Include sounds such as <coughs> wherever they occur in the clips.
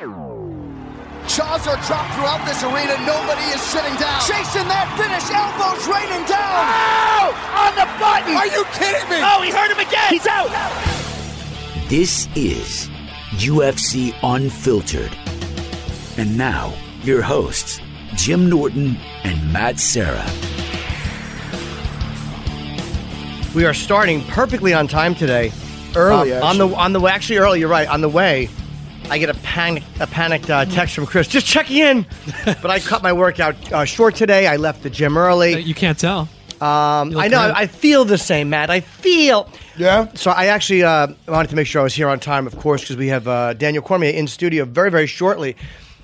Jaws are dropped throughout this arena. Nobody is sitting down. Chasing that finish. Elbows raining down. Oh! On the button! Are you kidding me? Oh, he hurt him again! He's out. This is UFC Unfiltered. And now, your hosts, Jim Norton and Matt Serra. We are starting perfectly on time today. Early, Uh, on the on the way. Actually, early. You're right. On the way, I get a panic a panicked uh, text from Chris. Just checking in, <laughs> but I cut my workout uh, short today. I left the gym early. You can't tell. Um, I know. tired. I, I feel the same, Matt. I feel. Yeah. So I actually uh, wanted to make sure I was here on time, of course, because we have uh, Daniel Cormier in studio very, very shortly.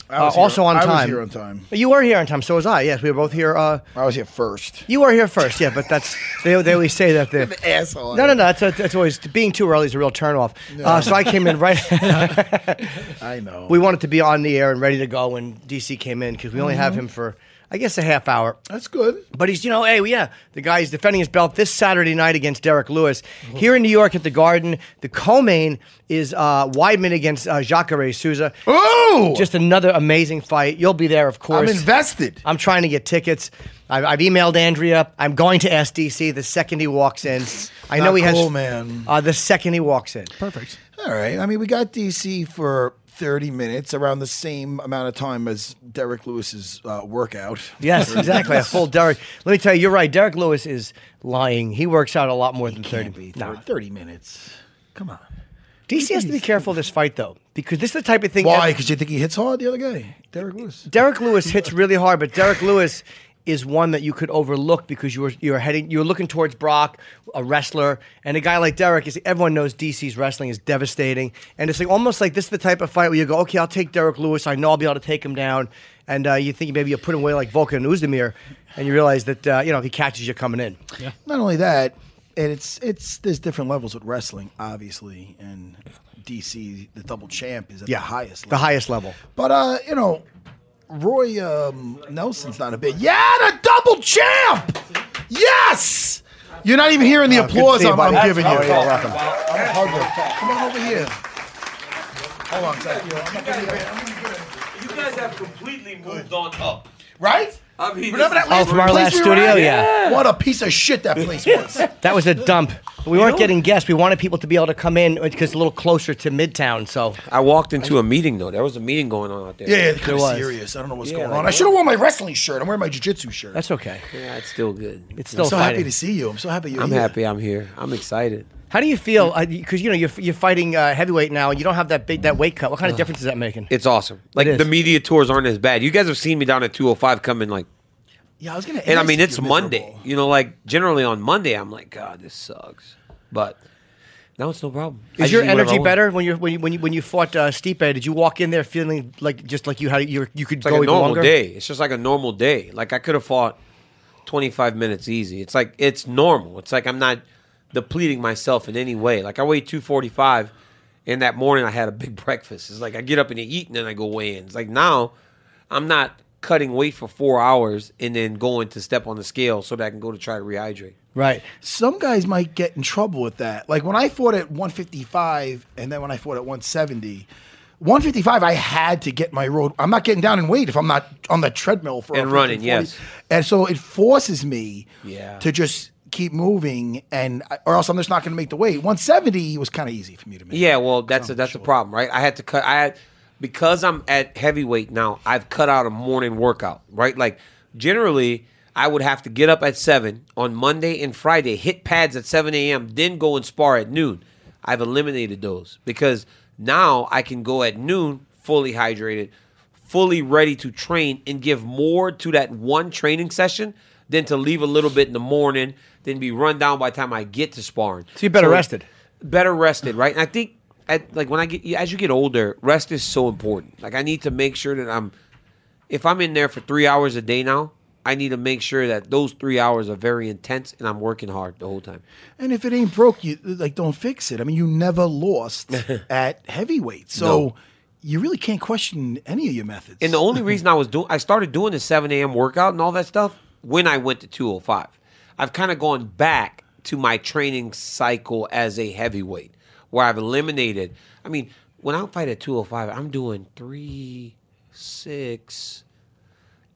Uh, also on I was time. here on time. You were here on time. So was I. Yes, we were both here. Uh, I was here first. you were here first. Yeah, but that's they, they always say that <laughs> the asshole. No, no, no. That's, that's always being too early is a real turnoff. Uh, so I came in right. <laughs> <laughs> I know. we wanted to be on the air and ready to go when DC came in because we only have him for, I guess, a half hour. That's good. But he's, you know, hey, well, yeah, the guy's defending his belt this Saturday night against Derrick Lewis. Here in New York at the Garden, the co-main is uh, Weidman against uh, Jacare Souza. Oh, Just another amazing fight. You'll be there, of course. I'm invested. I'm trying to get tickets. I've, I've emailed Andrea. I'm going to SDC the second he walks in. <laughs> I know he has. cool, man. Uh, the second he walks in. Perfect. All right. I mean, we got DC for 30 minutes, around the same amount of time as Derrick Lewis's uh, workout. Yes, exactly. A full Derrick. Let me tell you, you're right. Derrick Lewis is lying. He works out a lot more than 30. Can't No. 30, 30 minutes. Come on. DC has to be careful this fight, though, because this is the type of thing. Why? Because you think he hits hard the other guy, Derrick Lewis. Derrick Lewis hits really hard, but Derrick Lewis is one that you could overlook because you were you're heading you're looking towards Brock, a wrestler, and a guy like Derrick is everyone knows DC's wrestling is devastating, and it's like almost like this is the type of fight where you go, okay, I'll take Derrick Lewis, I know I'll be able to take him down, and uh, you think maybe you put him away like Volkan and Ozdemir, and you realize that uh, you know he catches you coming in. Yeah. Not only that, and it's it's there's different levels with wrestling, obviously, and DC, the double champ, is at Yeah, the highest. the level. highest level. But uh, you know, Roy um, Nelson's not a bit. Yeah, the double champ. Yes. You're not even hearing the Oh, applause you, I'm. I'm giving you. Oh, you're welcome. I'm a. Come on over here. Hold on, Zach. I'm not gonna get- You guys have completely moved on up. Right? I mean, Remember that Oh, from our place last we studio, at? yeah. What a piece of shit that place <laughs> was. That was a dump. We weren't getting guests. We wanted people to be able to come in uh, because it's a little closer to Midtown. So I walked into a meeting though. There was a meeting going on out there. Yeah, yeah, they're kind of was. serious. I don't know what's Yeah, going like on. I should have worn my wrestling shirt. I'm wearing my jiu-jitsu shirt. that's okay. Yeah, it's still good. It's I'm still so fighting. happy to see you. I'm so happy you're here. I'm here. happy I'm here. I'm excited. How do you feel? Because you know you're, you're fighting uh, heavyweight now, and you don't have that big that weight cut. What kind of difference is that making? It's awesome. Like is. the media tours aren't as bad. You guys have seen me down at 205 coming like Yeah, I was gonna. and I mean it's Monday. miserable. You know, like generally on Monday I'm like, God, this sucks. But now it's no problem. Is your just do whatever I energy better when you're when you when you, when you fought uh, Stipe? Did you walk in there feeling like just like you had you you could It's like go a normal longer? day. It's just like a normal day. Like I could have fought 25 minutes easy. It's like it's normal. It's like I'm not depleting myself in any way. Like I weighed 245 and that morning I had a big <laughs> breakfast. It's like I get up and eat and then I go weigh in. It's like now I'm not cutting weight for 4 hours and then going to step on the scale so that I can go to try to rehydrate. Right. Some guys might get in trouble with that. Like when I fought at 155, and then when I fought at 170. 155, I had to get my road. I'm not getting down in weight if I'm not on the treadmill for And running, 40. yes. And so it forces me Yeah. to just keep moving, and uh, or else I'm just not going to make the weight. 170 was kind of easy for me to make. Yeah, well, that's a, that's a problem, right? I had to cut. I had because I'm at heavyweight now. I've cut out a morning workout, right? Like generally, I would have to get up at seven on Monday and Friday, hit pads at seven a.m., then go and spar at noon. I've eliminated those because now I can go at noon fully hydrated, fully ready to train, and give more to that one training session than to leave a little bit in the morning, then be run down by the time I get to sparring. So you're better rested. Better rested, right? And I think at like when I get as you get older, rest is so important. Like I need to make sure that I'm if I'm in there for three hours a day now, I need to make sure that those three hours are very intense and I'm working hard the whole time. And if it ain't broke, you like don't fix it. I mean, you never lost <laughs> at heavyweight, so No. you really can't question any of your methods. And the only reason I was doing, I started doing the 7 a.m. workout and all that stuff when I went to 205. I've kind of gone back to my training cycle as a heavyweight, where I've eliminated. I mean, when I fight at 205, I'm doing three, six,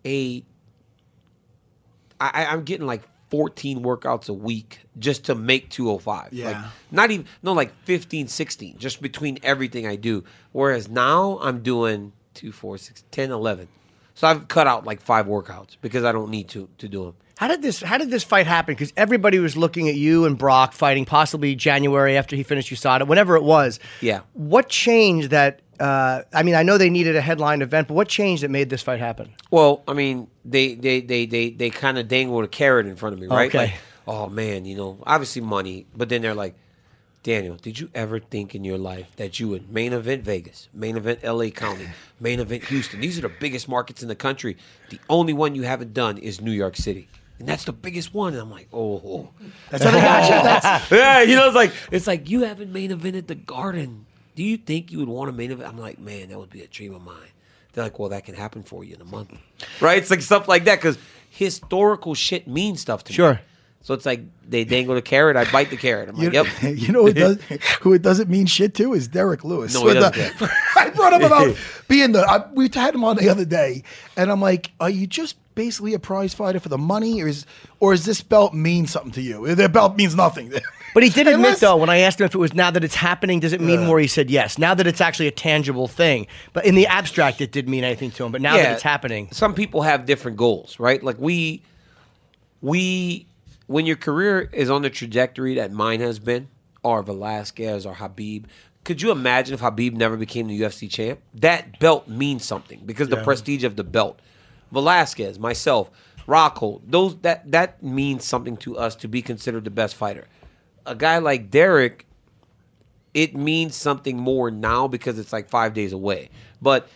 eight. I, I'm getting like 14 workouts a week just to make 205. Like, Yeah. not even, no, like 15, 16, just between everything I do. Whereas now I'm doing two, four, six, 10, 11. So I've cut out like five workouts because I don't need to to do them. How did this How did this fight happen? Because everybody was looking at you and Brock fighting, possibly January after he finished USADA, whenever it was. Yeah. What changed that? Uh, I mean, I know they needed a headline event, but what changed that made this fight happen? Well, I mean, they they they they they kind of dangled a carrot in front of me, right? Okay. Like, oh man, you know, obviously money, but then they're like, Daniel, did you ever think in your life that you would main event Vegas, main event LA County, main event Houston? These are the biggest markets in the country. The only one you haven't done is New York City. And that's the biggest one. And I'm like, oh, That's how they got you. <laughs> That's yeah, you know, it's like it's like you haven't main evented the Garden. Do you think you would want to main event? I'm like, man, that would be a dream of mine. They're like, well, that can happen for you in a month, right? It's like stuff like that because historical shit means stuff to me. Sure. So it's like they dangle the carrot, I bite the carrot. I'm you, like, yep. <laughs> you know who, does, <laughs> who it doesn't mean shit to is Derrick Lewis. No, he doesn't the- I brought up about being the. I, we had him on the other day, and I'm like, "Are you just basically a prize fighter for the money, or is or is this belt mean something to you? The belt means nothing." <laughs> But he did admit, Unless- though, when I asked him if it was now that it's happening, does it mean more? He said yes. Now that it's actually a tangible thing. But in the abstract, it didn't mean anything to him. But now that it's happening, Some people have different goals, right? Like we, we, when your career is on the trajectory that mine has been, or Velasquez or Khabib, could you imagine if Khabib never became the UFC champ? That belt means something because the prestige of the belt. Velasquez, myself, Rockhold, those that that means something to us to be considered the best fighter. A guy like Derrick, it means something more now because it's like five days away. But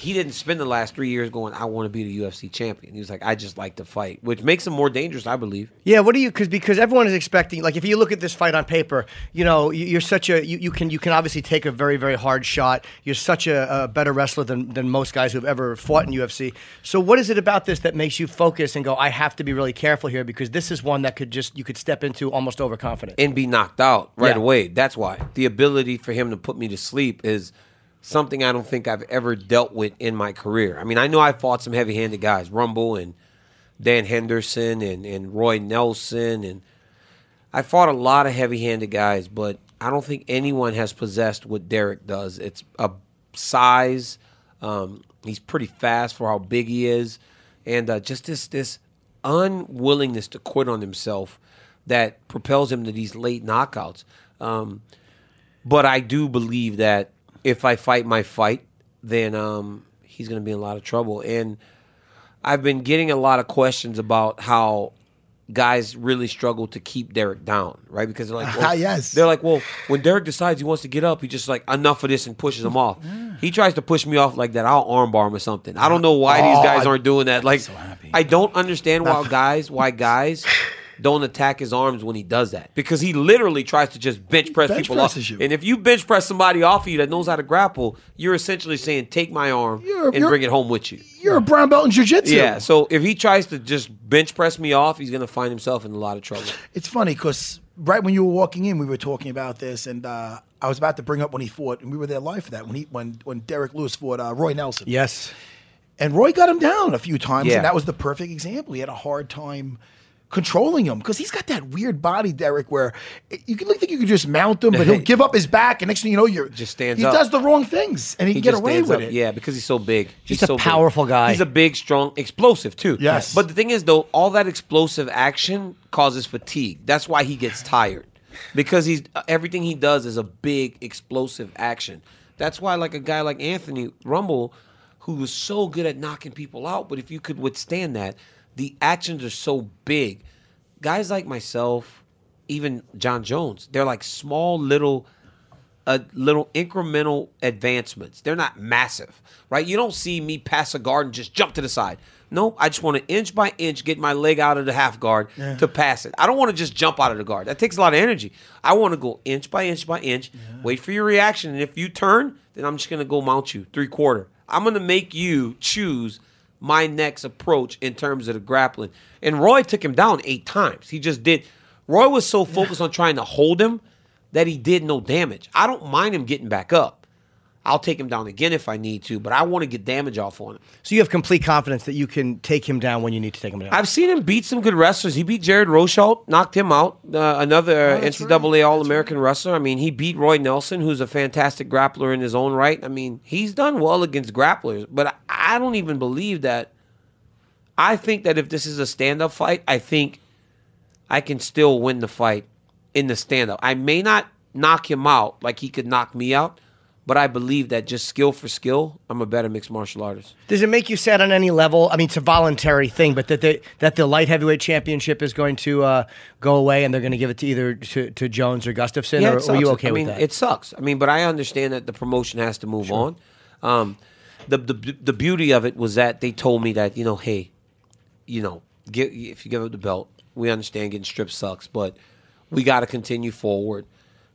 he didn't spend the last three years going, I want to be the UFC champion. He was like, I just like to fight, which makes him more dangerous, I believe. Yeah, what do you? Because because everyone is expecting. Like, if you look at this fight on paper, you know you- you're such a you, you can you can obviously take a very very hard shot. You're such a, a better wrestler than than most guys who've ever fought in UFC. So what is it about this that makes you focus and go? I have to be really careful here because this is one that could just you could step into almost overconfident. And be knocked out right Yeah. away. That's why. The ability for him to put me to sleep is something I don't think I've ever dealt with in my career. I mean, I know I fought some heavy handed guys, Rumble and Dan Henderson and, and Roy Nelson and I fought a lot of heavy-handed guys, but I don't think anyone has possessed what Derrick does. It's a size. Um, he's pretty fast for how big he is, and uh, just this this unwillingness to quit on himself that propels him to these late knockouts. Um, but I do believe that if I fight my fight, then um, he's going to be in a lot of trouble. And I've been getting a lot of questions about how guys really struggle to keep Derrick down, right? Because they're like, <laughs> well, Yes. they're like, well, when Derrick decides he wants to get up, he just like enough of this and pushes him off. He tries to push me off like that. I'll armbar him or something. I don't know why these Oh, guys I- aren't doing that. Like, so happy. I don't understand why guys, why guys. <laughs> Don't attack his arms when he does that because he literally tries to just bench press Bench people off. presses you. And if you bench press somebody off of you that knows how to grapple, you're essentially saying, "Take my arm You're- and you're- bring it home with you." You're a brown belt in jiu-jitsu. Yeah. So if he tries to just bench press me off, he's gonna find himself in a lot of trouble. It's funny because right when you were walking in, we were talking about this, and uh, I was about to bring up when he fought, and we were there live for that when he when when Derrick Lewis fought uh, Roy Nelson. yes. And Roy got him down a few times, Yeah. and that was the perfect example. He had a hard time controlling him because he's got that weird body, Derrick, where you can look think you could just mount him, but he'll <laughs> give up his back, and next thing you know, you're Just stands He up. does the wrong things, and he, can get away with up. it. Yeah, because he's so big. He's a so big. powerful guy. He's a big, strong, explosive too. Yes. But the thing is, though, all that explosive action causes fatigue. That's why he gets tired, because he's everything he does is a big, explosive action. That's why, like a guy like Anthony Rumble, who was so good at knocking people out, but if you could withstand that, the actions are so big. Guys like myself, even Jon Jones, they're like small little a little incremental advancements. They're not massive, right? You don't see me pass a guard and just jump to the side. No, I just want to inch by inch get my leg out of the half guard to pass it. I don't want to just jump out of the guard. That takes a lot of energy. I want to go inch by inch by inch, wait for your reaction, and if you turn, then I'm just going to go mount you three quarter. I'm going to make you choose my next approach in terms of the grappling. And Roy took him down eight times. He just did. Roy was so focused on trying to hold him that he did no damage. I don't mind him getting back up. I'll take him down again if I need to, but I want to get damage off on him. So you have complete confidence that you can take him down when you need to take him down. I've seen him beat some good wrestlers. He beat Jared Rosholt, knocked him out. Uh, another Oh, NCAA right. All American wrestler. I mean, he beat Roy Nelson, who's a fantastic grappler in his own right. I mean, he's done well against grapplers, but I, I don't even believe that. I think that if this is a stand up fight, I think I can still win the fight in the stand up. I may not knock him out like he could knock me out, but I believe that just skill for skill, I'm a better mixed martial artist. Does it make you sad on any level? I mean, it's a voluntary thing, but that the, that the light heavyweight championship is going to uh, go away and they're going to give it to either to, to Jones or Gustafsson, Yeah, or, it are you sucks. okay I with mean, that? it sucks. I mean, but I understand that the promotion has to move on. Um, the, the the beauty of it was that they told me that you know, hey, you know, get, if you give up the belt, we understand getting stripped sucks, but we got to continue forward.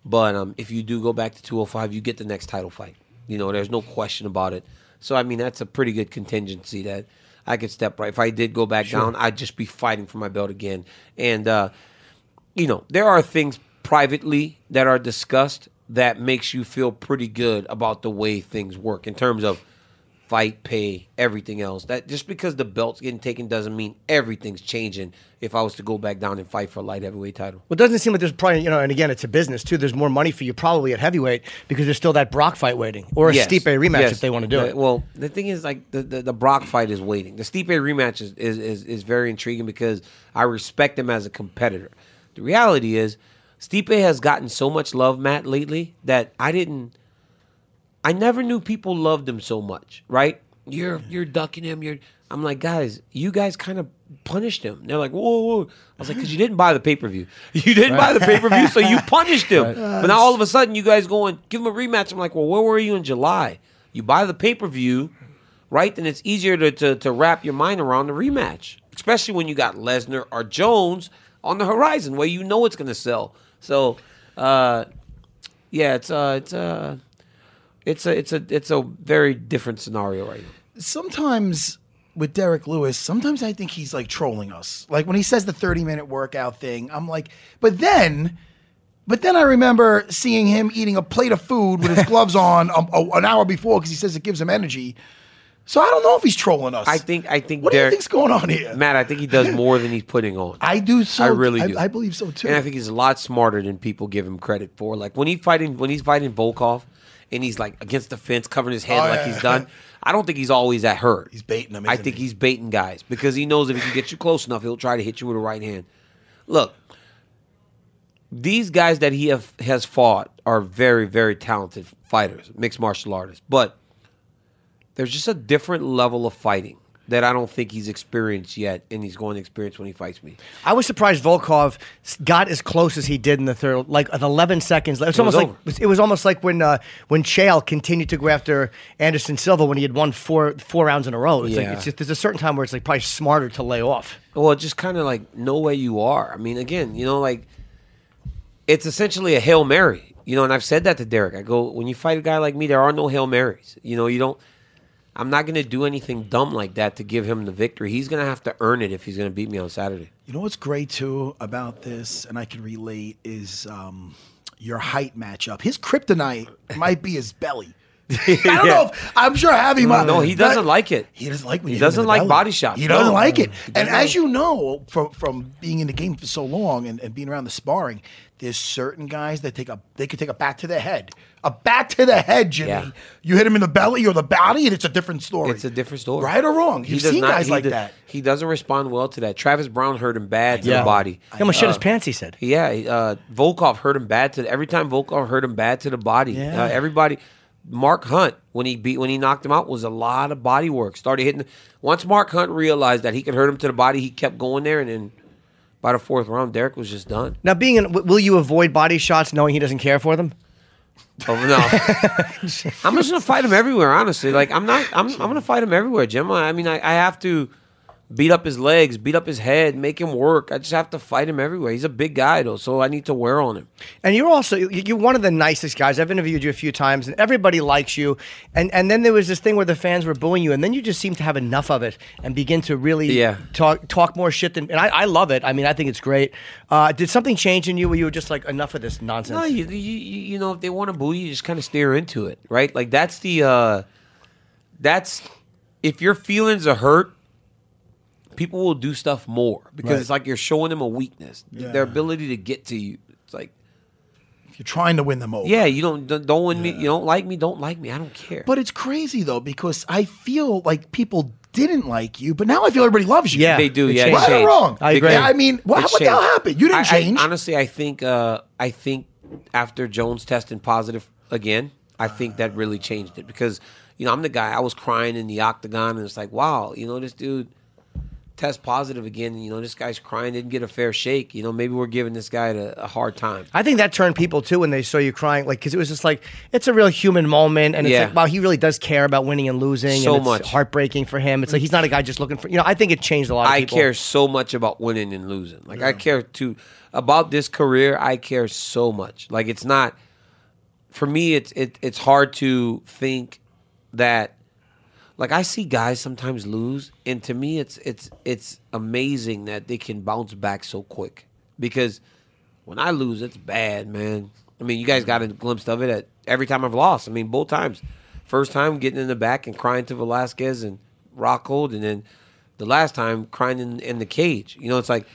But um, if you do go back to 205, you get the next title fight. You know, there's no question about it. So I mean, that's a pretty good contingency that I could step right. If I did go back down, I'd just be fighting for my belt again. And uh, you know, there are things privately that are discussed that makes you feel pretty good about the way things work in terms of fight pay, everything else. That just because the belt's getting taken doesn't mean everything's changing. If I was to go back down and fight for a light heavyweight title, well, doesn't seem like there's probably, you know, and again, it's a business too. There's more money for you probably at heavyweight because there's still that Brock fight waiting or a Yes. Stipe rematch Yes. if they want to do Uh, it. Well, the thing is, like the, the, the Brock fight is waiting. The Stipe rematch is, is, is, is very intriguing because I respect him as a competitor. The reality is, Stipe has gotten so much love, Matt, lately that I didn't. I never knew people loved him so much. Right? You're you're ducking him. You're. I'm like, guys, you guys kind of punished him. They're like, whoa, whoa. I was like, because you didn't buy the pay per view. <laughs> You didn't buy the pay per view, so you <laughs> punished him. But now all of a sudden, you guys going, give him a rematch. I'm like, well, where were you in July? You buy the pay per view, right? Then it's easier to, to to wrap your mind around the rematch, especially when you got Lesnar or Jones on the horizon, where you know it's going to sell. So, uh, yeah, it's uh, it's uh, it's a it's a it's a very different scenario right now. sometimes with Derrick Lewis, sometimes I think he's like trolling us. Like when he says the 30 minute workout thing, I'm like, but then, but then I remember seeing him eating a plate of food with his <laughs> gloves on um, a- an hour before because he says it gives him energy. So I don't know if he's trolling us. I think I think What do you think's going on here? Matt, I think he does more than he's putting on. I do so. I really I, do. I believe so too. And I think he's a lot smarter than people give him credit for. Like when he fighting when he's fighting Volkov and he's like against the fence, covering his head Oh, like yeah. he's done. I don't think he's always at hurt. He's baiting him, I think he? he's baiting guys because he knows if he can get you close enough, he'll try to hit you with a right hand. Look, these guys that he have, has fought are very, very talented fighters, mixed martial artists. But there's just a different level of fighting that I don't think he's experienced yet, and he's going to experience when he fights me. I was surprised Volkov got as close as he did in the third, like at 11 seconds. It's was almost over. like it was almost like when uh, when Chael continued to go after Anderson Silva when he had won four four rounds in a row. It's like Yeah. it's just there's a certain time where it's like probably smarter to lay off. Well, just kind of like know where you are. I mean, again, you know, like it's essentially a hail mary. You know, and I've said that to Derrick. I go, when you fight a guy like me, there are no hail marys. You know, you don't. I'm not going to do anything dumb like that to give him the victory. He's going to have to earn it if he's going to beat me on Saturday. You know what's great too about this, and I can relate, is um, your height matchup. His kryptonite might be his belly. <laughs> I don't <laughs> know. If, I'm sure Javi. might- no, he doesn't like it. He doesn't like when He you hit him in doesn't like belly. body shots. He doesn't No. like it. And as you know from from being in the game for so long and, and being around the sparring, there's certain guys that take a they could take a bat to the head, a bat to the head, Jimmy. Yeah. You hit him in the belly or the body, and it's a different story. It's a different story. right or wrong. He You've does seen not- guys he like do- that. He doesn't respond well to that. Travis Browne hurt him bad to Yeah. the body. He almost shit his pants. He said. Yeah, uh, Volkov hurt him bad to every time Volkov hurt him bad to the body. Yeah. Uh, everybody, Mark Hunt when he beat when he knocked him out was a lot of body work. Started hitting. Once Mark Hunt realized that he could hurt him to the body, he kept going there, and then by the fourth round, Derrick was just done. Now, being in, w- will you avoid body shots knowing he doesn't care for them? Oh no, <laughs> I'm just gonna fight him everywhere. Honestly, like I'm not. I'm. I'm gonna fight him everywhere, Jim. I I mean, I, I have to beat up his legs, beat up his head, make him work. I just have to fight him everywhere. He's a big guy though, so I need to wear on him. And you're also you- you're one of the nicest guys. I've interviewed you a few times, and everybody likes you. And and then there was this thing where the fans were booing you, and then you just seem to have enough of it and begin to really Yeah. talk talk more shit than. And I, I love it. I mean, I think it's great. Uh, did something change in you where you were just like enough of this nonsense? No, you, you, you you know, if they want to boo you, just kind of steer into it, right? Like that's the, uh that's if your feelings are hurt, people will do stuff more because Right. it's like you're showing them a weakness, Yeah. their ability to get to you. It's like, you're trying to win them over. yeah, you don't don't, don't win me, you don't like me, don't like me, I don't care. But it's crazy though because I feel like people didn't like you, but now I feel everybody loves you. Yeah. they do, It yeah. it changed. Right or wrong? I agree. changed. I mean, what- what the hell happened? You didn't I- I- change. honestly, I think uh, I think after Jones testing positive again, I think that really changed it because you know I'm the guy. I was crying in the octagon, and it's like, wow, you know, this dude test positive again. You know, this guy's crying, didn't get a fair shake. You know, maybe we're giving this guy a, a hard time. I think that turned people too when they saw you crying, like because it was just like it's a real human moment, and it's Yeah. like wow, he really does care about winning and losing. So and it's much. heartbreaking for him. It's like he's not a guy just looking for you know. I think it changed a lot. of I people. care so much about winning and losing. Like I care too about this career. I care so much. Like it's not for me. It's it, it's hard to think that. Like I see guys sometimes lose, and to me, it's it's it's amazing that they can bounce back so quick. Because when I lose, it's bad, man. I mean, you guys got a glimpse of it at every time I've lost. I mean, both times. First time getting in the back and crying to Velasquez and Rockhold, and then the last time crying in, in the cage. You know, it's like,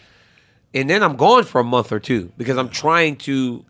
and then I'm gone for a month or two because I'm trying to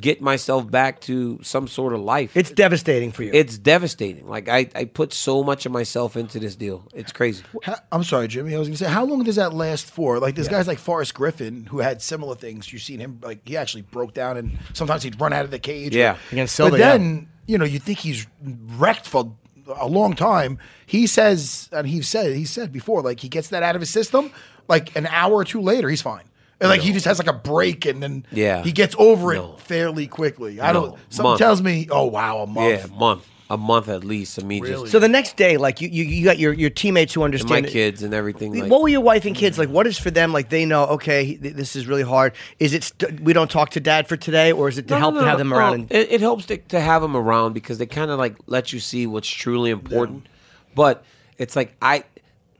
get myself back to some sort of life. It's devastating for you. it's devastating. Like I, I put so much of myself into this deal. It's crazy. Ha- I'm sorry, Jimmy. I was going to say, how long does that last for? Like, there's guys like Forrest Griffin who had similar things. You've seen him, like, he actually broke down and sometimes he'd run out of the cage. Yeah. Against Silva, But then, you know, you think he's wrecked for a long time. He says, and he said, he said before, like, he gets that out of his system, like, an hour or two later, he's fine. And, like, he just has, like, a break and then Yeah. he gets over No. it fairly quickly. I don't, No. something Month. tells me, oh, wow, a month. Yeah, a month, a month at least. I mean, just so the next day, like you, you, you got your, your teammates who and understand my it. kids and everything. Like, what were your wife and kids like? What is for them like? They know, okay, this is really hard. Is it st- we don't talk to dad for today, or is it to No, help no, to have no, them no. around? And, It, it helps to, to have them around because they kind of like let you see what's truly important. But it's like I,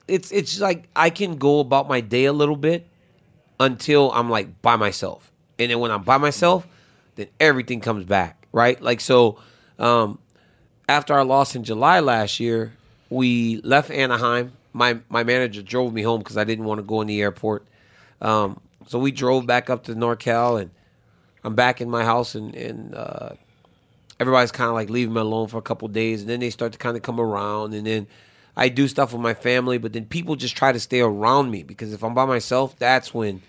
it's it's like I can go about my day a little bit until I'm like by myself, and then when I'm by myself, then everything comes back, right? Like so, um, after our loss in July last year, we left Anaheim. My my manager drove me home because I didn't want to go in the airport. Um, so we drove back up to NorCal, and I'm back in my house, and, and uh, everybody's kind of like leaving me alone for a couple days, and then they start to kind of come around, and then I do stuff with my family, but then people just try to stay around me because if I'm by myself, that's when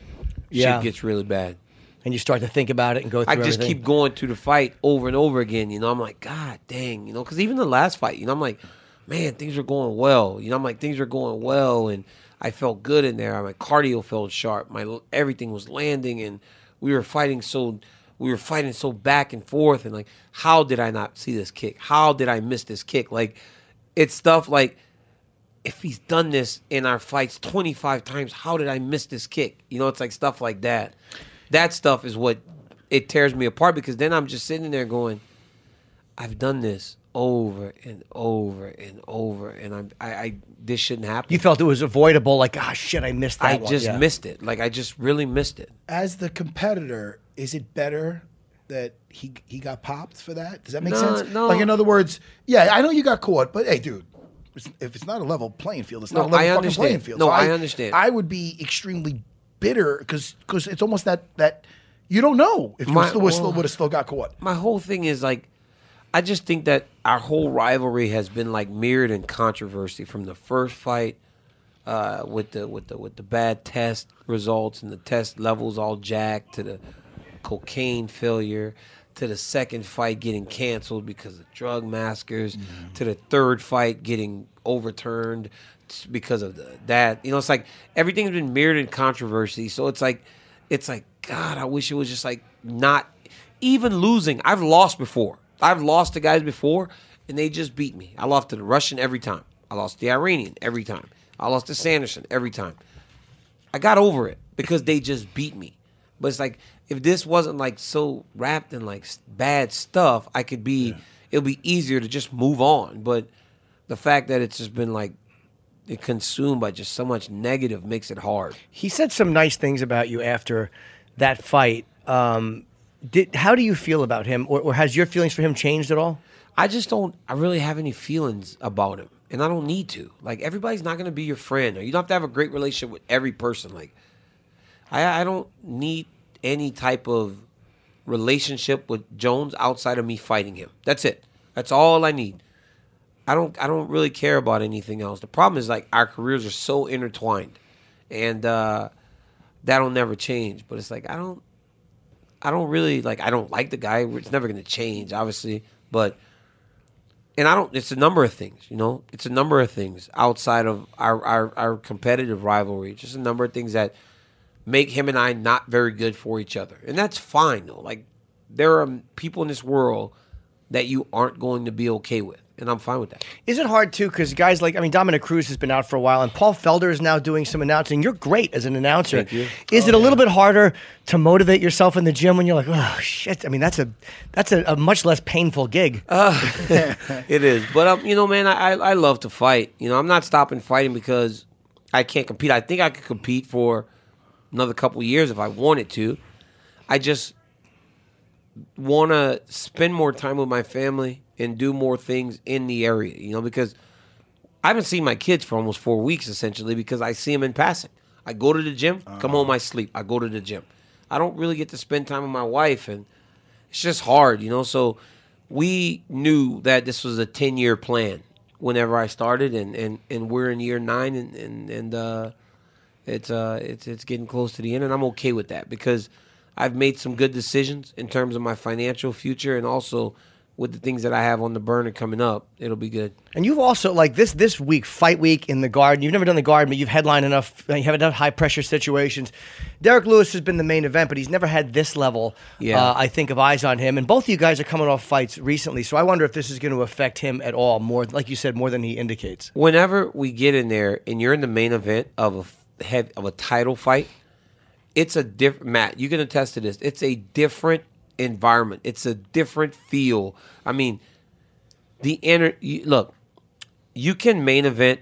Yeah. shit gets really bad. and you start to think about it and go through I just everything. keep going to the fight over and over again. You know, I'm like, God dang, you know, because even the last fight, you know, I'm like, man, things are going well. You know, I'm like, things are going well, and I felt good in there. My cardio felt sharp. My everything was landing, and we were fighting so. We were fighting so back and forth, and like, how did I not see this kick? How did I miss this kick? Like, it's stuff like, if he's done this in our fights 25 times, how did I miss this kick? You know, it's like stuff like that. That stuff is what it tears me apart because then I'm just sitting there going, I've done this over and over and over, and I'm I, I this shouldn't happen. You felt it was avoidable, like ah shit, I missed that. I one." just Yeah. missed it. Like I just really missed it. as the competitor, is it better that he he got popped for that? Does that make No, sense? no. Like in other words, yeah, I know you got caught, but hey, dude. If it's not a level playing field, it's not No, a level I fucking playing field. No, I understand. I would be extremely bitter because it's almost that that you don't know if My- would well- would have still got caught. my whole thing is like I just think that our whole rivalry has been like mirrored in controversy from the first fight uh, with the with the with the bad test results and the test levels all jacked to the cocaine failure to the second fight getting canceled because of drug maskers mm-hmm. to the third fight getting overturned because of the, that. You know it's like everything's been mirrored in controversy so it's like it's like god i wish it was just like not even losing. I've lost before. I've lost to guys before and they just beat me. I lost to the russian every time. I lost to the iranian every time. I lost to sanderson every time. I got over it because they just beat me. But it's like if this wasn't like so wrapped in like bad stuff, I could be. It'll be easier to just move on. But the fact that it's just been like it consumed by just so much negative makes it hard. He said some nice things about you after that fight. Um, did how do you feel about him, or, or has your feelings for him changed at all? I just don't. I really have any feelings about him, and I don't need to. Like everybody's not going to be your friend, or you don't have to have a great relationship with every person. Like I, I don't need any type of relationship with Jones outside of me fighting him. That's it. That's all I need. I don't. I don't really care about anything else. The problem is like our careers are so intertwined, and uh, that'll never change. But it's like I don't. I don't really like. I don't like the guy. It's never going to change, obviously. But and I don't. It's a number of things, you know. It's a number of things outside of our our, our competitive rivalry. Just a number of things that make him and I not very good for each other, and that's fine though. Like there are people in this world that you aren't going to be okay with, and I'm fine with that. Is it hard too? Because guys like I mean, Dominick Cruz has been out for a while, and Paul Felder is now doing some announcing. You're great as an announcer. Thank you. Is it a little bit harder to motivate yourself in the gym when you're like, oh shit? I mean, that's a that's a, a much less painful gig. <laughs> It is, but um, you know, man, I I love to fight. You know, I'm not stopping fighting because I can't compete. I think I could compete for another couple years if I wanted to. I just want to spend more time with my family and do more things in the area. You know, because I haven't seen my kids for almost four weeks essentially because I see them in passing. I go to the gym, come home, I sleep. I go to the gym. I don't really get to spend time with my wife, and it's just hard, you know. So we knew that this was a ten year plan whenever I started, and, and, and we're in year nine, and and, and uh, it's uh it's it's getting close to the end, and I'm okay with that because I've made some good decisions in terms of my financial future, and also with the things that I have on the burner coming up, it'll be good. And you've also like this this week, fight week in the Garden. You've never done the Garden, but you've headlined enough. You haven't done high pressure situations. Derrick Lewis has been the main event, but he's never had this level. Yeah. uh, I think of eyes on him. And both of you guys are coming off fights recently, so I wonder if this is going to affect him at all. More, like you said, more than he indicates. whenever we get in there and you're in the main event of a head of a title fight, it's a different Matt. You can attest to this. It's a different environment. It's a different feel. I mean, the inner look. You can main event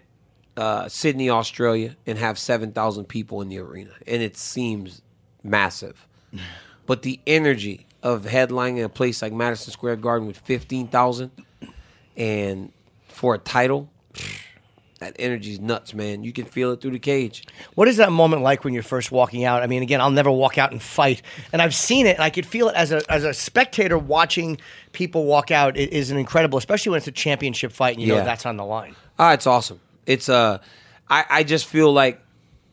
uh, Sydney, Australia, and have seven thousand people in the arena, and it seems massive. <laughs> But the energy of headlining a place like Madison Square Garden with fifteen thousand, and for a title, that energy's nuts, man. You can feel it through the cage. What is that moment like when you're first walking out? I mean, again, I'll never walk out and fight, and I've seen it, and I could feel it as a as a spectator watching people walk out. It is an incredible, especially when it's a championship fight and you know that's on the line. Ah, it's awesome. It's uh, I I just feel like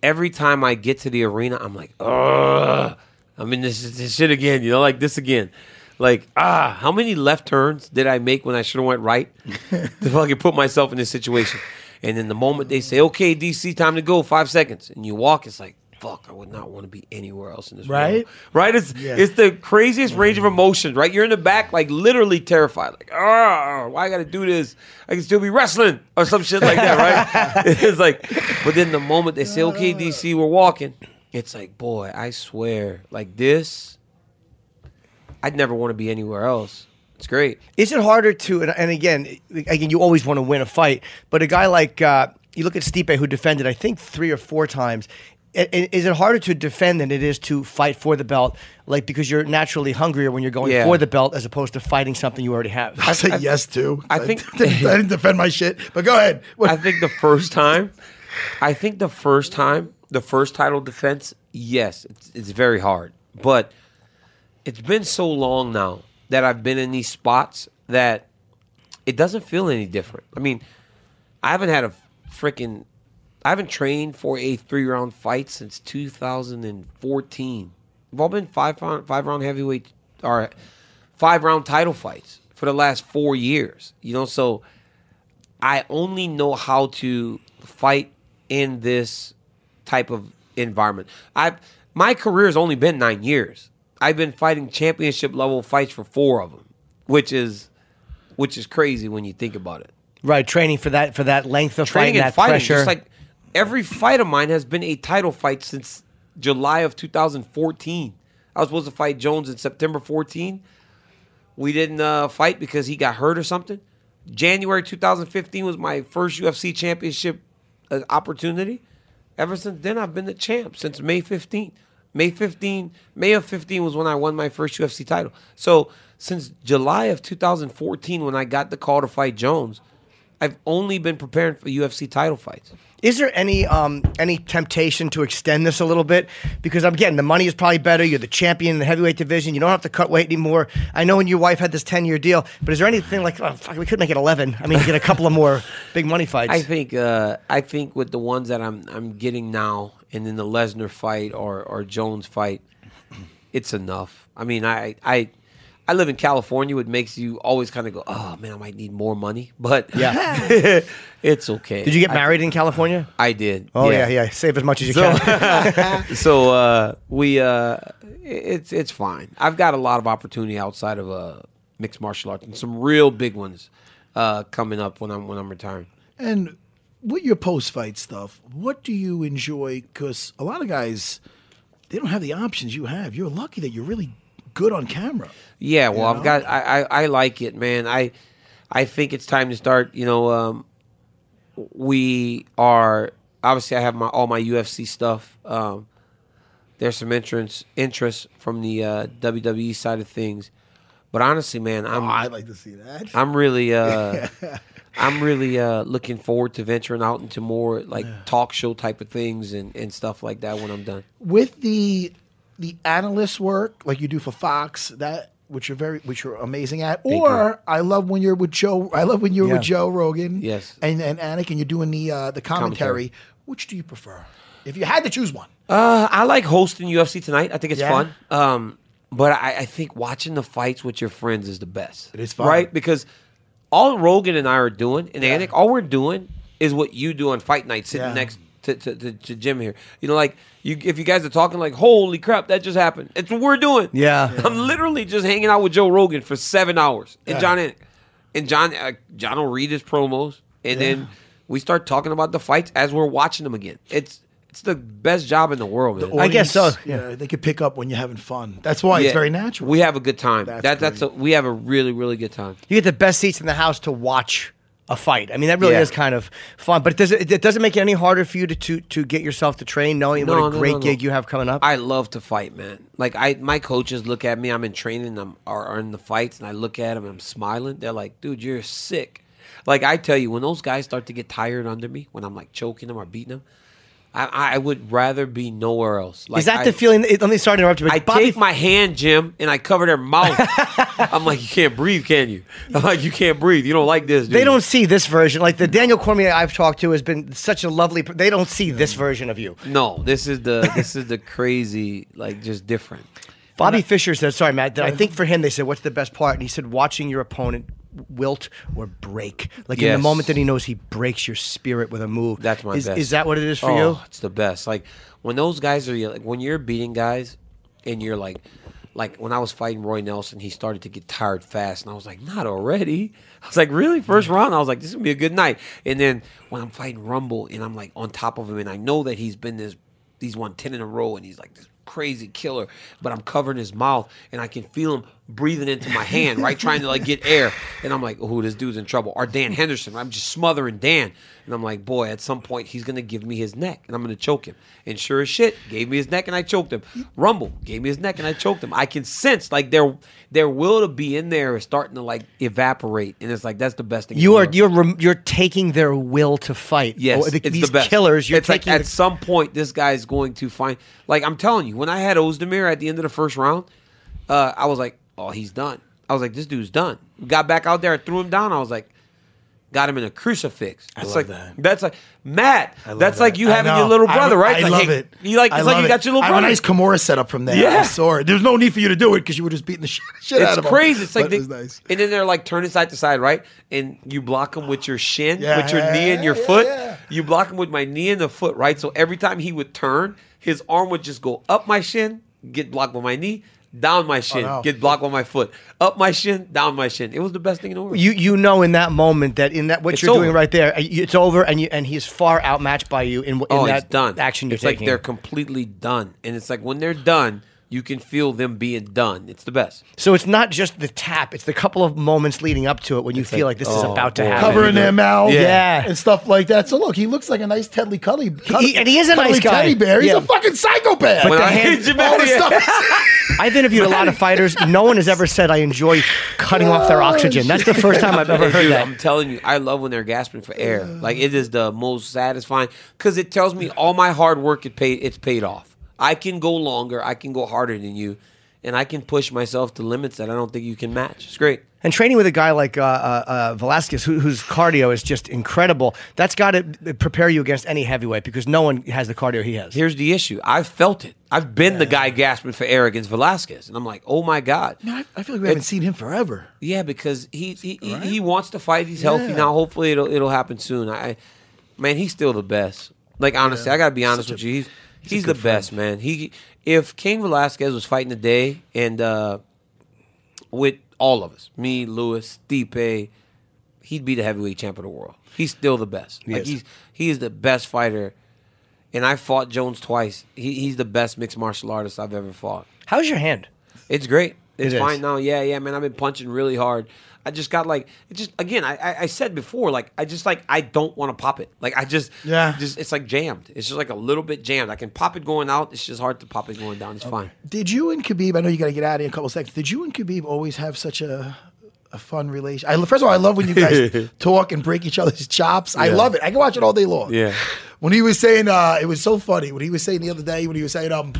every time I get to the arena, I'm like, ugh, I'm in this, this shit again. You know, like this again. Like ah, how many left turns did I make when I should have went right <laughs> to fucking put myself in this situation? And then the moment they say, "Okay, DC, time to go," five seconds, and you walk, it's like, "Fuck, I would not want to be anywhere else in this Right? world." Right? It's it's the craziest range of mm-hmm. emotions. Right? You're in the back, like literally terrified. Like, oh, why I got to do this? I can still be wrestling or some shit like that. Right? <laughs> <laughs> it's like, but then the moment they say, "Okay, DC, uh. we're walking," it's like, boy, I swear, like this, I'd never want to be anywhere else. It's great. Is it harder to? And, and again, again, you always want to win a fight, but a guy like uh, you look at Stipe, who defended, I think three or four times. i- i- is it harder to defend than it is to fight for the belt? Like because you're naturally hungrier when you're going Yeah. for the belt as opposed to fighting something you already have. I say yes too. I think- <laughs> I didn't defend my shit, but go ahead. What- <laughs> I think the first time, I think the first time, the first title defense, yes, it's, it's very hard. But it's been so long now that I've been in these spots that it doesn't feel any different. I mean, I haven't had a freaking, I haven't trained for a three round fight since 2014. We've all been five round, five round heavyweight or five round title fights for the last four years. You know, so I only know how to fight in this type of environment. I've my career has only been nine years. I've been fighting championship level fights for four of them, which is which is crazy when you think about it. Right, training for that for that length of Training fighting, and that fighting, pressure. just like every fight of mine has been a title fight since July of 2014. I was supposed to fight Jones in September 14. We didn't uh, fight because he got hurt or something. January 2015 was my first UFC championship uh, opportunity. Ever since then, I've been the champ since May 15. May 15, May of 15 was when I won my first UFC title. So since July of 2014, when I got the call to fight Jones, I've only been preparing for UFC title fights. Is there any um, any temptation to extend this a little bit? Because again, the money is probably better. You're the champion in the heavyweight division. You don't have to cut weight anymore. I know when your wife had this ten year deal, but is there anything like oh, fuck, we could make it eleven? I mean, get a couple of more big money fights. <laughs> I think uh, I think with the ones that I'm I'm getting now, and then the Lesnar fight or or Jones fight, it's enough. I mean, I I I live in California, which makes you always kind of go, oh man, I might need more money, but Yeah. <laughs> it's okay. Did you get I- married in California? I did. Oh yeah, yeah. Save as much as you So, can. <laughs> so uh, we uh, it's it's fine. I've got a lot of opportunity outside of uh, mixed martial arts and some real big ones uh, coming up when I'm when I'm retiring. And with your post fight stuff, what do you enjoy? Because a lot of guys, they don't have the options you have. You're lucky that you're really good on camera. Yeah, well, I've know? got I, I I like it, man. I I think it's time to start. You know, um, we are obviously I have my all my UFC stuff. Um, there's some entrance interest from the uh, WWE side of things, but honestly, man, I'm Oh, I'd like to see that. I'm really uh <laughs> I'm really uh looking forward to venturing out into more like talk show type of things and, and stuff like that when I'm done. with the the analyst work like you do for Fox that which you're very which you're amazing at Thank or I love when you're with Joe I love when you're Yeah. with Joe Rogan Yes. and and Anik and you're doing the uh, the commentary. Commentary. which do you prefer if you had to choose one Uh I like hosting UFC tonight. I think it's Yeah? fun. Um but I, I think watching the fights with your friends is the best. It is fun. Right? Because all Rogan and I are doing, and Anik, all we're doing is what you do on fight night, sitting Yeah. next to, to, to, to Jim here. You know, like you if you guys are talking like, holy crap, that just happened. It's what we're doing. Yeah. I'm literally just hanging out with Joe Rogan for seven hours. And Yeah. Jon Anik. And Jon uh, Jon will read his promos and then we start talking about the fights as we're watching them again. It's it's the best job in the world, man. I guess so, Audience, Yeah, they could pick up when you're having fun. That's why it's very natural. We have a good time. That's that, that's a, we have a really really good time. you get the best seats in the house to watch a fight. I mean, that really Yeah. is kind of fun. But it does it, it doesn't make it any harder for you to, to to get yourself to train, knowing No, what a no, great no, no. gig you have coming up? I love to fight, man. Like I, my coaches look at me. I'm in training. I'm or, or in the fights, and I look at them. and I'm smiling. They're like, "Dude, you're sick." Like I tell you, when those guys start to get tired under me, when I'm like choking them or beating them, I, I would rather be nowhere else. Like is that I, the feeling? Let me start to interrupt you. But I Bobby, take my hand, Jim, and I cover their mouth. <laughs> I'm like, you can't breathe, can you? <laughs> I'm like, you can't breathe. You don't like this. Do They you?" don't see this version. Like the Daniel Cormier I've talked to has been such a lovely. They don't see this version of you. No, this is the this is the crazy, like just different. Bobby Fischer said, "Sorry, Matt. That I think for him, they said, what's the best part?" And he said, "Watching your opponent wilt or break. Like in the moment that he knows he breaks your spirit with a move. That's my is, best. Is that what it is for oh, you? It's the best. Like when those guys are like when you're beating guys and you're like like when I was fighting Roy Nelson, he started to get tired fast, and I was like, not already. I was like, really? First round, I was like, this is gonna be a good night. And then when I'm fighting Rumble and I'm like on top of him, and I know that he's been this, he's won ten in a row, and he's like this crazy killer, but I'm covering his mouth, and I can feel him breathing into my hand, right, trying to like get air, and I'm like, oh, this dude's in trouble. Or Dan Henderson, I'm just smothering Dan, and I'm like, boy, at some point he's gonna give me his neck, and I'm gonna choke him. And sure as shit, gave me his neck, and I choked him. Rumble gave me his neck, and I choked him. I can sense like their their will to be in there is starting to like evaporate, and it's like that's the best thing. You are you're rem- you're taking their will to fight. Yes, Oh, the- these the killers. You're it's like taking at the- some point this guy's going to find. Like I'm telling you, when I had Ozdemir at the end of the first round, uh, I was like, "Oh, he's done." I was like, "This dude's done." Got back out there, threw him down. I was like, "Got him in a crucifix." That's love like that. that's like Matt. That's that. like you I having your little I- brother, right? I like, love hey, it. You like I it's like you it. got your little I have brother. a nice Kimura set up from there. Yeah. I saw it. There's no need for you to do it because you were just beating the shit, <laughs> shit out of him. It's crazy. It's like they, it nice. and then they're like turning side to side, right? And you block him with your shin, Yeah, with your yeah, knee and your yeah, foot. You block him with my knee and the foot, right? So every time he would turn, his arm would just go up my shin, get blocked with my knee, down my shin, no. get blocked on my foot, up my shin, down my shin. It was the best thing in the world. you you know in that moment that in that what It's you're doing right there, uh, it's over, and you and he's far outmatched by you in, in oh, that done. action you're it's like taking. they're completely done, and it's like when they're done, you can feel them being done. It's the best. so it's not just the tap; it's the couple of moments leading up to it when you feel like, this is oh, about to boy. happen. Covering their mouth, Yeah. and stuff like that. So look, he looks like a nice Teddy Cully, He- and he is a nice guy. teddy bear. He's Yeah. a fucking psychopath. But When the I hand- you, all the stuff. <laughs> I've interviewed a lot of fighters. No one has ever said I enjoy cutting off their oh, oxygen. That's the first time I've ever heard Dude, that. I'm telling you, I love when they're gasping for air. Like it is the most satisfying because it tells me all my hard work it paid. It's paid off. I can go longer. I can go harder than you, and I can push myself to limits that I don't think you can match. It's great. And training with a guy like uh, uh, uh, Velasquez, who, whose cardio is just incredible, that's got to prepare you against any heavyweight because no one has the cardio he has. Here's the issue. I've felt it. I've been the guy gasping for air against Velasquez, and I'm like, oh my god. Man, I, I feel like we haven't seen him forever. Yeah, because he he, he, he wants to fight. He's healthy now. Hopefully, it'll it'll happen soon. I, man, he's still the best. Like honestly, I gotta be honest Such with a- you. He's he's he's, the best, man. He if Cain Velasquez was fighting today and uh, with all of us, me, Lewis, Stipe, he'd be the heavyweight champ of the world. He's still the best. like is. he's he is the best fighter. And I fought Jones twice. He, he's the best mixed martial artist I've ever fought. How's your hand? It's great. It's It fine now. Yeah, yeah, man. I've been punching really hard. I just got like it just again. I, I I said before like I just like I don't want to pop it. Like I just Yeah. Just it's like jammed. It's just like a little bit jammed. I can pop it going out. It's just hard to pop it going down. It's fine. Did you and Khabib? I know you got to get out of here in a couple seconds. Did you and Khabib always have such a a fun relation? I, first of all, I love when you guys <laughs> talk and break each other's chops. I love it. I can watch it all day long. Yeah. When he was saying, uh, it was so funny when he was saying the other day when he was saying, um,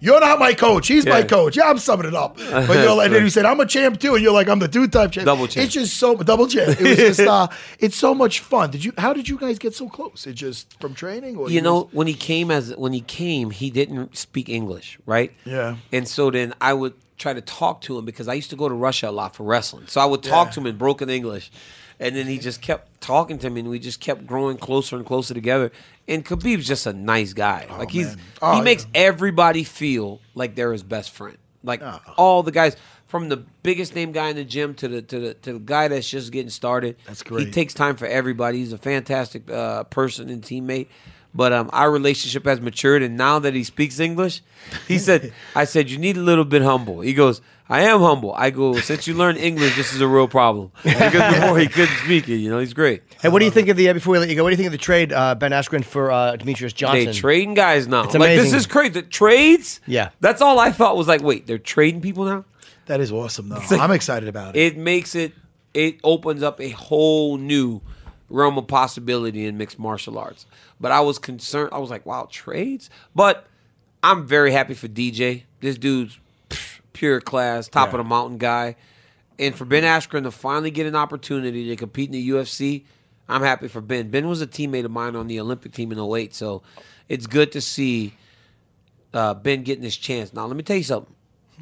"You're not my coach. He's my coach. Yeah, I'm summing it up." But you're like, and then he <laughs> said, "I'm a champ too," and you're like, "I'm the two-time champ." Double champ. It's just so double champ. It was just, <laughs> uh, it's so much fun. Did you? How did you guys get so close? It just from training, or You know, when he came as when he came, he didn't speak English, right? Yeah. And so then I would try to talk to him because I used to go to Russia a lot for wrestling. So I would talk Yeah. to him in broken English. And then he just kept talking to me and we just kept growing closer and closer together. And Khabib's just a nice guy. like he's. Oh, he makes yeah. everybody feel like they're his best friend. Like Oh. all the guys from the biggest name guy in the gym to the to the to the guy that's just getting started. That's great. He takes time for everybody. He's a fantastic uh, person and teammate. But um, our relationship has matured, and now that he speaks English, he said, <laughs> "I said you need a little bit humble." He goes, "I am humble." I go, "Since you learned English, this is a real problem." Because before he couldn't speak it, you know, he's great. Hey, what do you think of the uh, before we let you go? What do you think of the trade uh, Ben Askren for uh, Demetrious Johnson? They trading guys now. It's like this is crazy. The trades. Yeah. that's all I thought was like, wait, they're trading people now. that is awesome though. like- I'm excited about it. It makes it. It opens up a whole new realm of possibility in mixed martial arts. But I was concerned. I was like, wow, trades. But I'm very happy for DJ. This dude's pure class, top of the mountain guy. And for Ben Askren to finally get an opportunity to compete in the UFC, I'm happy for Ben. Ben was a teammate of mine on the Olympic team in 08, so it's good to see uh, Ben getting his chance. Now, let me tell you something.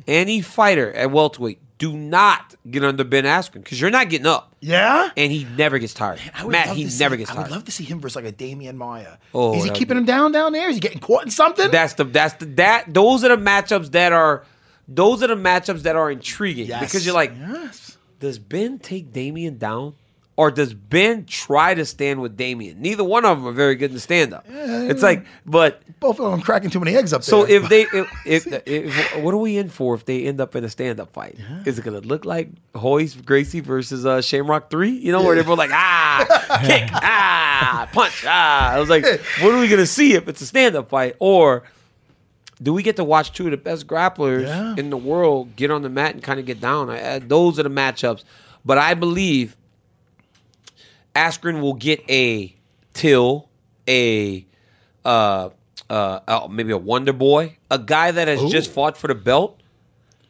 Any fighter at welterweight, do not get under Ben Askren because you're not getting up. yeah. And he never gets tired. Would Matt, he see- never gets tired. I would love to see him versus like a Demian Maia. Oh, is he keeping be- him down down there? Is he getting caught in something? That's the that's the that those are the matchups that are those are the matchups that are intriguing Yes. because you're like, yes. does Ben take Demian down or does Ben try to stand with Demian? Neither one of them are very good in stand up. it's like, but Both of them cracking too many eggs up there. so if they if, <laughs> if, if what are we in for if they end up in a stand up fight? Is it gonna look like Royce Gracie versus uh, Shamrock Three? You know where they're both like <laughs> ah kick <laughs> ah punch ah. I was like, what are we gonna see if it's a stand up fight or? Do we get to watch two of the best grapplers Yeah. in the world get on the mat and kind of get down? I- those are the matchups. But I believe Askren will get a Till, a uh, uh, uh, maybe a Wonder Boy, a guy that has just fought for the belt,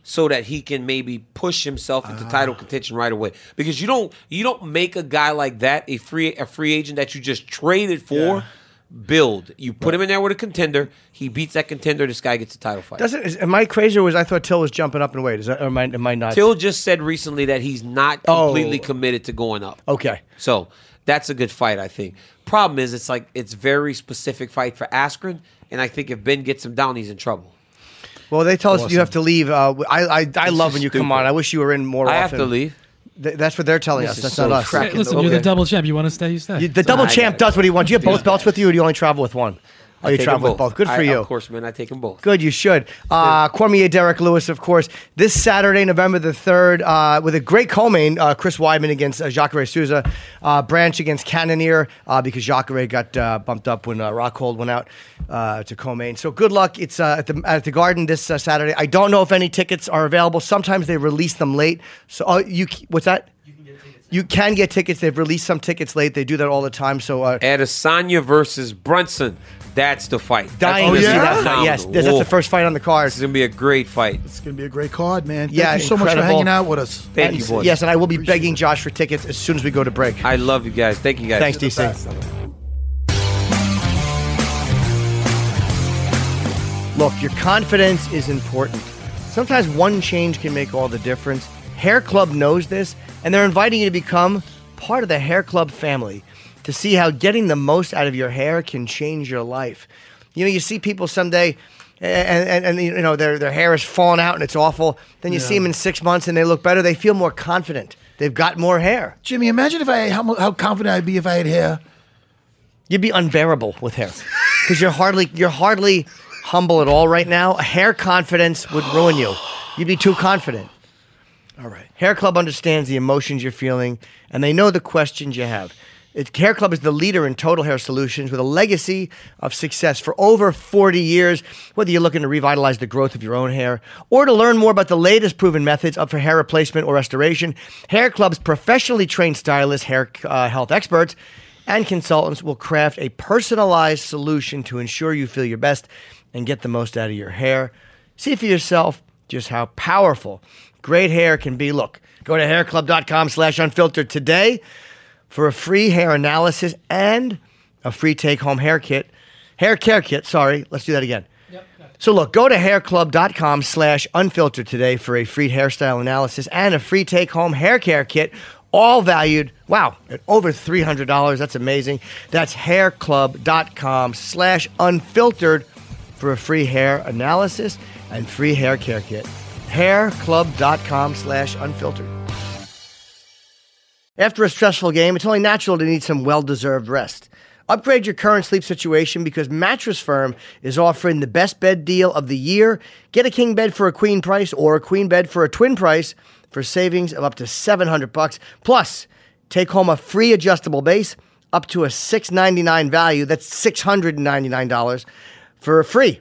so that he can maybe push himself into title contention right away. Because you don't you don't make a guy like that a free a free agent that you just traded for. Build. You put him in there with a contender. He beats that contender. This guy gets a title fight. Doesn't is, am I crazy or was I thought Till was jumping up and weight? Is that or am I, am I not? Till just said recently that he's not Oh. completely committed to going up. Okay. So that's a good fight, I think. Problem is, it's like it's very specific fight for Askren, and I think if Ben gets him down, he's in trouble. Well, they tell us you have to leave. Uh, I I, I love when you come on. I wish you were in more I often. have to leave. Th- that's what they're telling us. That's is not us. listen, Okay. you're the double champ. You want to stay, you stay. You- the double I champ does what he wants. Do you have both belts with you, or do you only travel with one? Oh, you travel with both. Good for I- you. Of course, man. I take them both. Good, you should. Uh, Cormier, Derrick Lewis, of course, this Saturday, November the 3rd, uh, with a great co-main, uh, Chris Weidman against uh, Jacare Souza, uh, Branch against Cannonier, uh, because Jacare got uh, bumped up when uh, Rockhold went out uh, to co-main. So good luck. It's uh, at, the, at the Garden this uh, Saturday. I don't know if any tickets are available. Sometimes they release them late. So, you what's that? You can get tickets. They've released some tickets late. They do that all the time. So uh, Adesanya versus Brunson. That's the fight. That's dying gonna to see that fight. Yes, phenomenal. that's the first fight on the card. This is gonna be a great fight. it's gonna be a great card, man. Thank Yeah, you so much for hanging out with us. Thank And- you, boys. Yes, and I will be begging Josh for tickets as soon as we go to break. I love you guys. Thank you guys. Thanks, DC. Look, your confidence is important. Sometimes one change can make all the difference. Hair Club knows this, and they're inviting you to become part of the Hair Club family to see how getting the most out of your hair can change your life. You know, you see people someday. And, and, and you know their, their hair is falling out and it's awful. Then you see them in six months and they look better. They feel more confident. They've got more hair. Jimmy, imagine if I how, how confident I'd be if I had hair. You'd be unbearable with hair because you're hardly you're hardly humble at all right now. Hair confidence would ruin you. You'd be too confident. All right. Hair Club understands the emotions you're feeling, and they know the questions you have. It, hair Club is the leader in total hair solutions with a legacy of success for over 40 years. Whether you're looking to revitalize the growth of your own hair or to learn more about the latest proven methods of for hair replacement or restoration, Hair Club's professionally trained stylists, hair uh, health experts, and consultants will craft a personalized solution to ensure you feel your best and get the most out of your hair. See for yourself just how powerful great hair can be. Look, go to hairclub.com slash unfiltered today for a free hair analysis and a free take-home hair kit. Hair care kit, sorry. Let's do that again. So look, go to hairclub.com slash unfiltered today for a free hairstyle analysis and a free take-home hair care kit, all valued, wow, at over $300. That's amazing. That's hairclub.com slash unfiltered for a free hair analysis and free hair care kit. hairclub.com slash unfiltered. After a stressful game, it's only natural to need some well deserved rest. Upgrade your current sleep situation because Mattress Firm is offering the best bed deal of the year. Get a king bed for a queen price or a queen bed for a twin price for savings of up to 700 bucks. Plus, take home a free adjustable base up to a 699 value. That's $699 for free.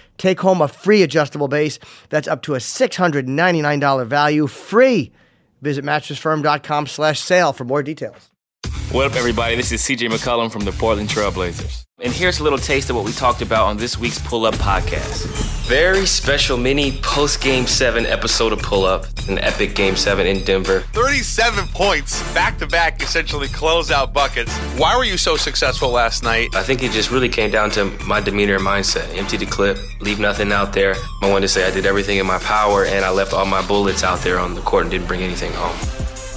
Take home a free adjustable base that's up to a $699 value free. Visit mattressfirm.com slash sale for more details. What up, everybody? This is CJ McCollum from the Portland Trailblazers. And here's a little taste of what we talked about on this week's Pull Up Podcast. very special mini post Game 7 episode of Pull Up, an epic Game 7 in Denver. 37 points, back to back, essentially closeout buckets. Why were you so successful last night? I think it just really came down to my demeanor and mindset. Empty the clip, leave nothing out there. I wanted to say I did everything in my power and I left all my bullets out there on the court and didn't bring anything home.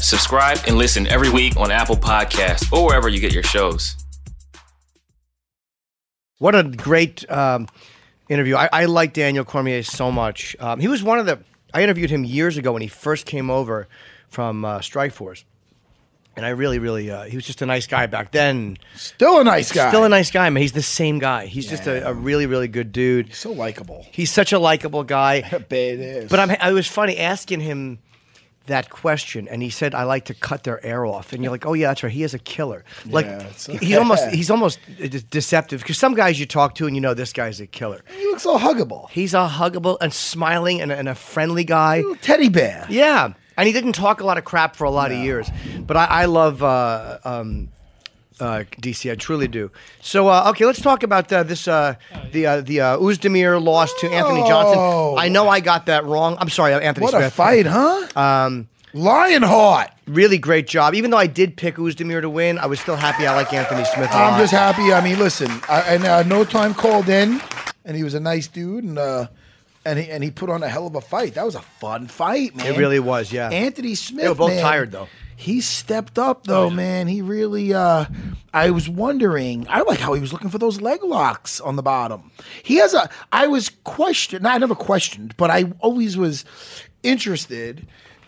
Subscribe and listen every week on Apple Podcasts or wherever you get your shows. What a great um, interview. I, I like Daniel Cormier so much. Um, he was one of the. I interviewed him years ago when he first came over from uh, Strikeforce. And I really, really, uh, he was just a nice guy back then. Still a nice guy. Still a nice guy, man. He's the same guy. He's just a, a really, really good dude. so likable. He's such a likable guy. <laughs> Badass. But I'm, I was funny asking him that question, and he said, "I like to cut their air off." And you're like, "Oh yeah, that's right. He is a killer. Like Yeah, <laughs> he's almost he's almost deceptive because some guys you talk to and you know this guy's a killer. He looks so huggable. He's a huggable and smiling and a, and a friendly guy. Teddy bear. Yeah, and he didn't talk a lot of crap for a lot of years. But I, I love uh, um, uh, DC. I truly do. So uh, okay, let's talk about uh, this. Uh, the uh, the uh, Ozdemir loss to Anthony Oh. Johnson. I know I got that wrong. I'm sorry, Anthony What Smith. a fight, huh? Um, Lionheart. really great job. Even though I did pick Ozdemir to win, I was still happy. I like Anthony Smith. I'm just happy. I mean, listen, I, and uh, no time called in, and he was a nice dude, and uh, and he and he put on a hell of a fight. That was a fun fight, man. It really was, yeah. Anthony Smith. They were both man, tired, though. He stepped up though, man. He really. uh I was wondering. I like how he was looking for those leg locks on the bottom. He has a. I was questioned. I never questioned, but I always was interested.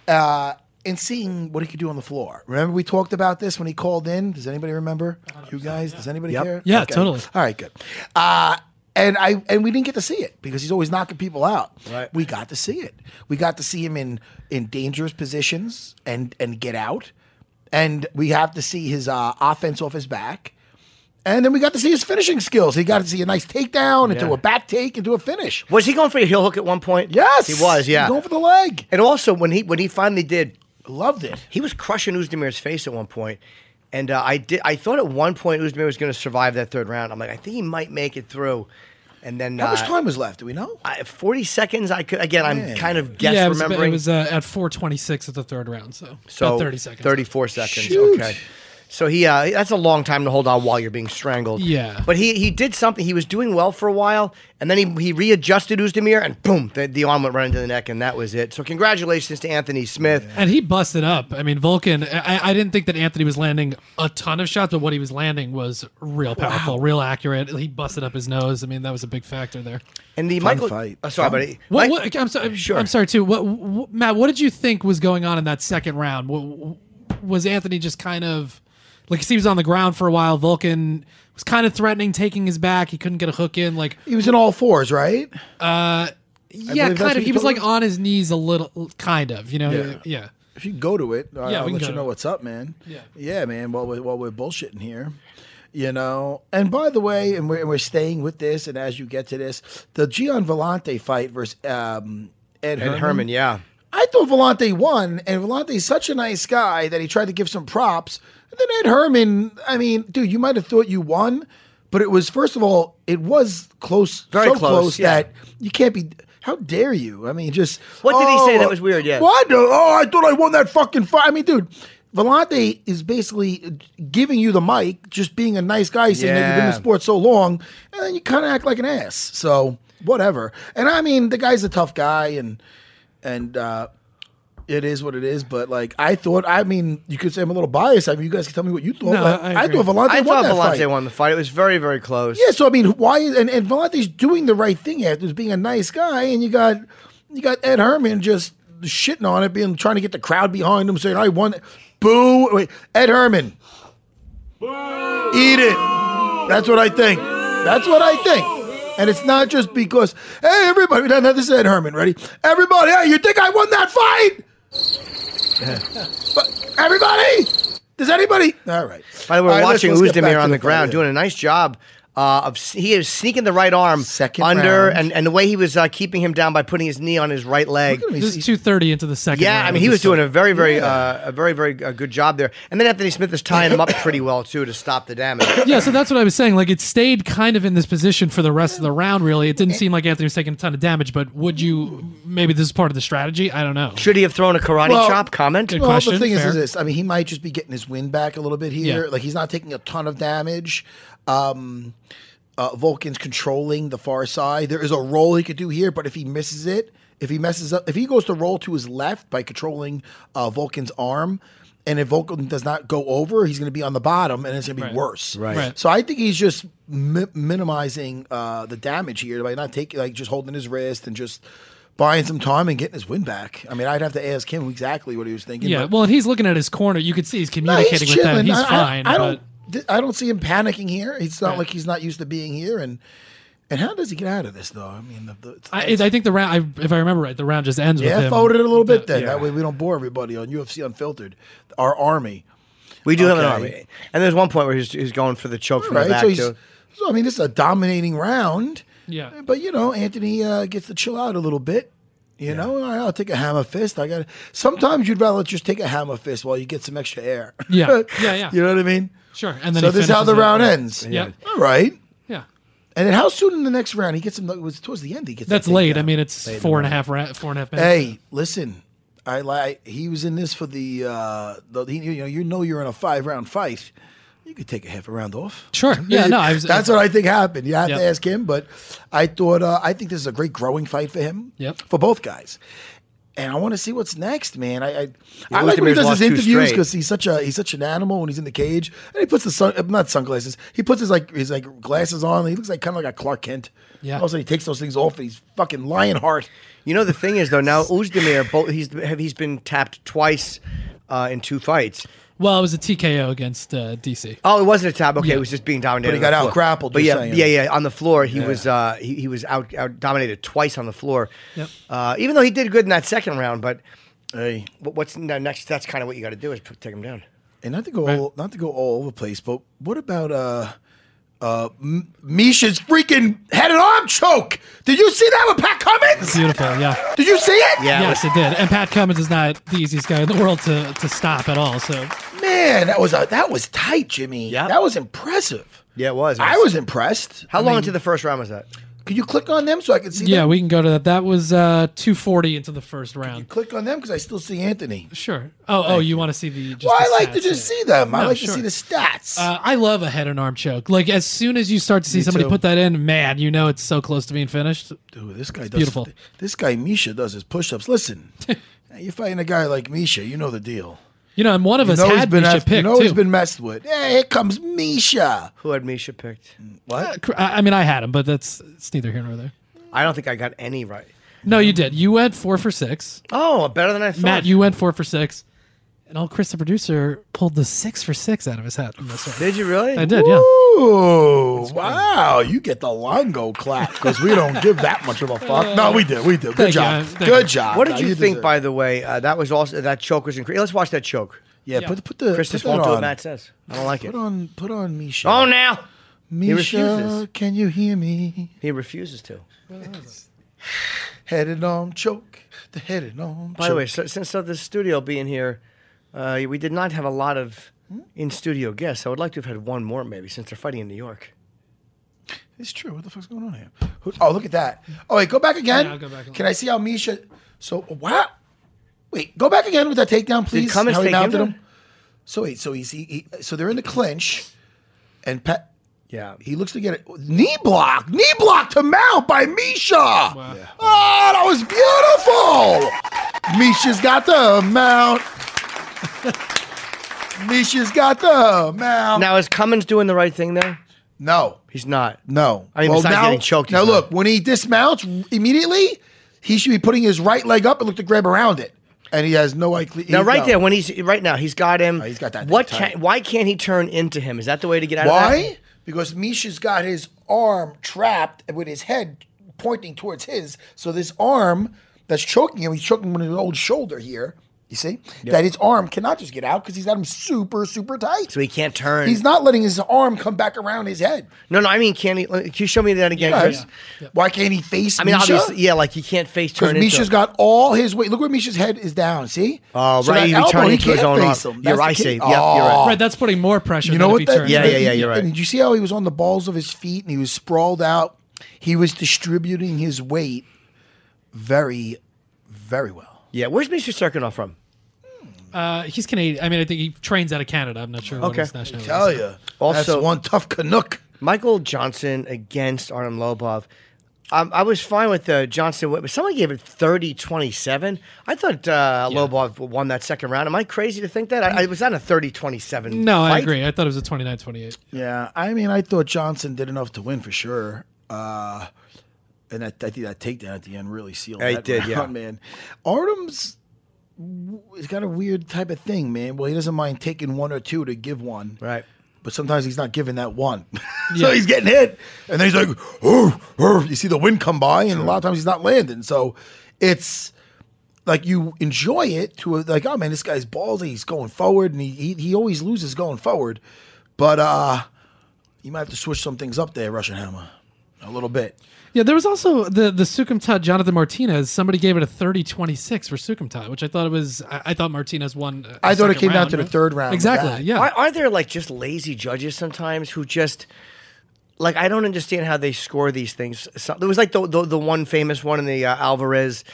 uh in seeing what he could do on the floor. Remember we talked about this when he called in? Does anybody remember? You guys? Does anybody Yep. care? Yeah, totally. All right, good. Uh, and I and we didn't get to see it because he's always knocking people out. Right. We got to see it. We got to see him in in dangerous positions and and get out. And we have to see his uh, offense off his back. And then we got to see his finishing skills. He got to see a nice takedown into Yeah. a back take into a finish. Was he going for a heel hook at one point? Yes, he was. Yeah, He's going for the leg. and also when he when he finally did, Loved it. he was crushing Ozdemir's face at one point. And uh, I did. I thought at one point Ozdemir was going to survive that third round. I'm like, I think he might make it through. And then How uh, much time was left? Do we know? I, Forty seconds. I could again. I'm Man. kind of guess yeah, it was, remembering. it was uh, at 426 at the third round, so, so about 30 seconds. 34 seconds. Shoot. Okay. So he uh, that's a long time to hold on while you're being strangled. Yeah. But he he did something. He was doing well for a while, and then he he readjusted Ozdemir, and boom, the, the arm went right into the neck, and that was it. So congratulations to Anthony Smith. And he busted up. I mean, Volkan, I, I didn't think that Anthony was landing a ton of shots, but what he was landing was real powerful, real accurate. He busted up his nose. I mean, that was a big factor there. And the Fun Michael. fight. Oh, sorry, Fun. buddy. What, what, I'm sorry. Sure. I'm sorry too. What, what, Matt? What did you think was going on in that second round? What, was Anthony just kind of like he was on the ground for a while? Volkan was kind of threatening, taking his back. He couldn't get a hook in. Like, He was in all fours, right? Uh, yeah, kind of. He was like us? on his knees a little, kind of. You know, Yeah. yeah. If you go to it, I- Yeah, I'll we can let you know it. what's up, man. Yeah. yeah, man. While we're while we're bullshitting here, you know. And by the way, and we're, and we're staying with this, and as you get to this, the Gian Villante fight versus um, Ed, Ed Herman. Herman, yeah. I thought Villante won, and Villante's such a nice guy that he tried to give some props. And then Ed Herman, I mean, dude, you might have thought you won, but it was first of all, it was close, Very so close, close, yeah. that you can't be. How dare you? I mean, just What did he say oh, that was weird? Yeah. What? Oh, I thought I won that fucking fight. I mean, dude, Villante is basically giving you the mic, just being a nice guy, saying that you've been in Yeah. the sport so long, and then you kind of act like an ass. So whatever. And I mean, the guy's a tough guy, and and uh, it is what it is. But like, I thought, I mean, you could say I'm a little biased. I mean, you guys can tell me what you thought. No, but I I, agree. thought Villante I won thought that Villante fight. won the fight. It was very, very close. Yeah, so I mean, why? And, and Villante's doing the right thing after just being a nice guy, and you got you got Ed Herman just shitting on it, being trying to get the crowd behind him, saying, "I won." Boo! Wait, Ed Herman, Boo! eat it. That's what I think. That's what I think. And it's not just because, hey, everybody, no, no, this is Ed Herman, ready? Everybody, hey, you think I won that fight? But everybody, does anybody? All right. By the way, we're right, watching let's get back Ozdemir on the ground doing a nice job. Uh, of he is sneaking the right arm second under, round. and, and the way he was uh, keeping him down by putting his knee on his right leg. This is two thirty into the second. Yeah, round. I mean, he was doing a very, very, Yeah. uh, a very, very uh, good job there. And then Anthony Smith is tying him up <coughs> pretty well too to stop the damage. Yeah, so that's what I was saying. Like it stayed kind of in this position for the rest of the round. Really, it didn't seem like Anthony was taking a ton of damage. But would you? Maybe this is part of the strategy. I don't know. Should he have thrown a karate Well, chop? Comment. Good well, question, the thing is, fair. is this. I mean, he might just be getting his win back a little bit here. Yeah. Like he's not taking a ton of damage. Um, uh, Volkan's controlling the far side. There is a roll he could do here, but if he misses it, if he messes up, if he goes to roll to his left by controlling uh, Volkan's arm, and if Volkan does not go over, he's going to be on the bottom, and it's going to be Right. worse. Right. Right. So I think he's just mi- minimizing uh, the damage here by not taking, like, just holding his wrist and just buying some time and getting his win back. I mean, I'd have to ask him exactly what he was thinking. Yeah, but- well, and he's looking at his corner. You could see he's no, he's communicating with them. chilling. He's I- I- fine. I, but don't. Th- I don't see him panicking here. It's not Right. like he's not used to being here. And and how does he get out of this though? I mean, the, the, I, I think the round. I, if I remember right, the round just ends with yeah, him. forward it a little bit then. Yeah. That way we don't bore everybody on UFC Unfiltered. Our army, We do have an army, and there's one point where he's, he's going for the choke from the right? back So he's. too. So I mean, this is a dominating round. Yeah. But you know, Anthony uh, gets to chill out a little bit. You know, All right, I'll take a hammer fist. I got. Sometimes you'd rather just take a hammer fist while you get some extra air. Yeah. <laughs> Yeah, yeah. you know what I mean? Sure. And then so this is how the round ends. Yeah. All right. Yeah. And then how soon in the next round he gets him? It was towards the end. He gets. That's late. takedown. I mean, it's four and a half. Ra- four and a half minutes. Hey, listen. I like. He was in this for the. uh the, he, You know, you know, you're in a five round fight. You could take a half a round off. Sure. <laughs> Yeah. No. I was. That's what I think happened. You have Yep. to ask him, but I thought. Uh, I think this is a great growing fight for him. Yep. For both guys. And I want to see what's next, man. I I, I like when he does his interviews because he's such a he's such an animal when he's in the cage, and he puts the sun uh, not sunglasses. He puts his like his like glasses on. He looks like kind of like a Clark Kent. Yeah. All of a sudden he takes those things off. And he's fucking Lionheart. You know the thing is though now Ozdemir, both he's he's been tapped twice uh, in two fights. Well, it was a TKO against uh, DC. Oh, it wasn't a tap. Okay, Yeah. it was just being dominated. But he got out-grappled, But yeah, saying. yeah, yeah. On the floor, he was uh, he, he was out out dominated twice on the floor. Yep. Uh, even though he did good in that second round, but Hey. what- what's no, next? That's kind of what you got to do is take him down. And not to go all, not to go all over the place, but what about uh uh M- Misha's freaking head and arm choke? Did you see that with Pat Cummins? Beautiful. Yeah. Did you see it? Yeah, yes, it did. And Pat Cummins is not the easiest guy in the world to, to stop at all. So Man, that was a, that was tight, Jimmy. Yeah. That was impressive. yeah, it was. It I was impressed. How I long mean, into the first round was that? Could you click on them so I can see yeah, them? we can go to that. That was uh, 240 into the first round. You click on them because I still see Anthony. Sure. Oh, oh, you want to see the? Just Well, I the like to stats, just yeah. see them. I like sure. to see the stats. Uh, I love a head and arm choke. Like as soon as you start to see Me somebody too. put that in, man, you know it's so close to being finished. Dude, this guy does beautiful. This guy Misha does his push-ups. Listen, <laughs> you're fighting a guy like Misha. You know the deal. You know, and one of You us know he's had been Misha after- picked You know too. he's been messed with. Yeah, here comes Misha. Who had Misha picked? What? Uh, I I mean, I had him, but that's it's neither here nor there. I don't think I got any right. No, you did. You went four for six. Oh, better than I thought. Matt, you went four for six. And old Chris, the producer, pulled the six for six out of his hat. on this one. did you really? I did, yeah. Ooh, wow! You get the Longo clap because we don't give that much of a fuck. No, we did. We did. Good Thank you. job. Thank Good you. job. What did No, you, think? deserve- By the way, uh, that was also that choke was incredible. Let's watch that choke. Yeah, Yeah. put put the Chris put just that won't do on. what Matt says. I don't like it. Put on put on Misha. Oh, now Misha, refuses. can you hear me? he refuses to. Head and arm choke. The head and arm. By the way, so, since so the studio being here, uh, we did not have a lot of in studio guests. I would like to have had one more, maybe, since they're fighting in New York. It's true. What the fuck's going on here? Who- Oh, look at that. Oh, wait, go back again. Yeah, I'll go back Can I see how Misha? So wow. Wait, go back again with that takedown, please. Cummins how he take mounted down? him. So wait, so he's he, he so they're in the clinch, and Pat. Yeah. He looks to get it. Knee block. Knee block to mount by Misha. Oh, that was beautiful. Misha's got the mount. <laughs> Misha's got the mount. Now is Cummins doing the right thing there? no. He's not. No. I mean, besides now, getting choked, Now look, not. when he dismounts immediately, he should be putting his right leg up and look to grab around it, and he has no like. Now, right there, when he's right now, he's got him. Oh, he's got that What can? Why can't he turn into him? Is that the way to get out of Why? because Misha's got his arm trapped with his head pointing towards his. So this arm that's choking him, he's choking him with his old shoulder here. You see that his arm cannot just get out because he's got him super, super tight. So he can't turn. He's not letting his arm come back around his head. No, no. I mean, can he? Can you show me that again, Yeah, Chris? yeah. Why can't he face? I mean, Misha? obviously, yeah. Like he can't face Because turn. into Misha's him. got all his weight. Look where Misha's head is down. See? Oh, So right. that He'd elbow, turning he his can't own face arm. him. You're That's right, the see. key. You're Oh. right. Right, that's putting more pressure. You than know if what he that? turns. Yeah, yeah, yeah, you're right. And did you see how he was on the balls of his feet and he was sprawled out? He was distributing his weight very, very well. Yeah. Where's Mr. Cirkunov from? Uh, he's Canadian. I mean, I think he trains out of Canada. I'm not sure what Okay. his nationality Tell is. you. Also- that's one tough Canuck. Michael Johnson against Artem Lobov. Um, I was fine with uh, Johnson, but someone gave it 30 27. I thought uh, Lobov won that second round. Am I crazy to think that? I, I was on a 30 27. No, I agree. I thought it was a 29-28. Yeah, I mean, I thought Johnson did enough to win for sure. Uh, and that, I think that takedown at the end really sealed Yeah, he that did, round, yeah. man. Artem's he's got a weird type of thing, man. Well, he doesn't mind taking one or two to give one. Right. But sometimes he's not giving that one. <laughs> Yeah. so he's getting hit. And then he's like, oh, oh, you see the wind come by, and a lot of times he's not landing. So it's like you enjoy it to a, like, oh man, this guy's ballsy. He's going forward, and he, he he always loses going forward. But uh you might have to switch some things up there, Russian Hammer, a little bit. Yeah, there was also the the Sukumtat Jonathan Martinez. Somebody gave it a 30-26 for Sukumtat, which I thought it was. I, I thought Martinez won. a I thought it second came down round, to the third round Exactly. Yeah. Are, are there like just lazy judges sometimes who just like I don't understand how they score these things. So, there was like the, the the one famous one in the uh, Alvarez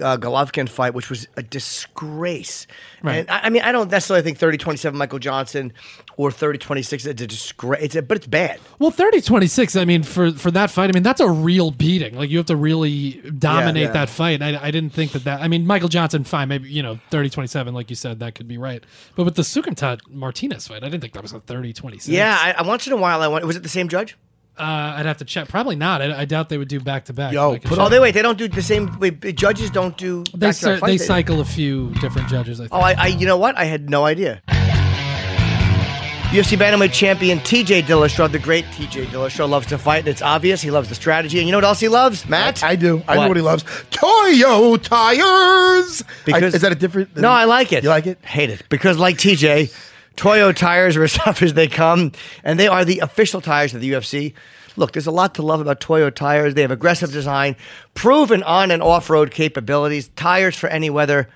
uh, Golovkin fight, which was a disgrace. Right. And I, I mean, I don't necessarily think 30-27 Michael Johnson or 30-26 is a disgrace. It's a, but it's bad. Well, 30-26, I mean, for for that fight, I mean, that's a real beating. Like you have to really dominate yeah. that fight. I, I didn't think that that. I mean, Michael Johnson, fine, maybe you know 30-27, like you said, that could be right. But with the Sukumtat Martinez fight, I didn't think that was a 30-26. Yeah, I, I once in a while I went. Was it the same judge? uh, I'd have to check. Probably not. I, I doubt they would do back to back. Yo, put. Oh, they wait. They don't do the same. Wait, judges don't do. They fights, they cycle a few different judges. I think. Oh, I, I, you know what? I had no idea. UFC bantamweight champion TJ Dillashaw, the great TJ Dillashaw, loves to fight, it's obvious he loves the strategy. And you know what else he loves, Matt? I do. I know What? he loves. Toyo tires. Because I- is that a different? No, I like it. You like it? Hate it because, like TJ, Toyo tires are as <laughs> tough as they come, and they are the official tires of the UFC. Look, there's a lot to love about Toyo tires. They have aggressive design, proven on and off-road capabilities, tires for any weather,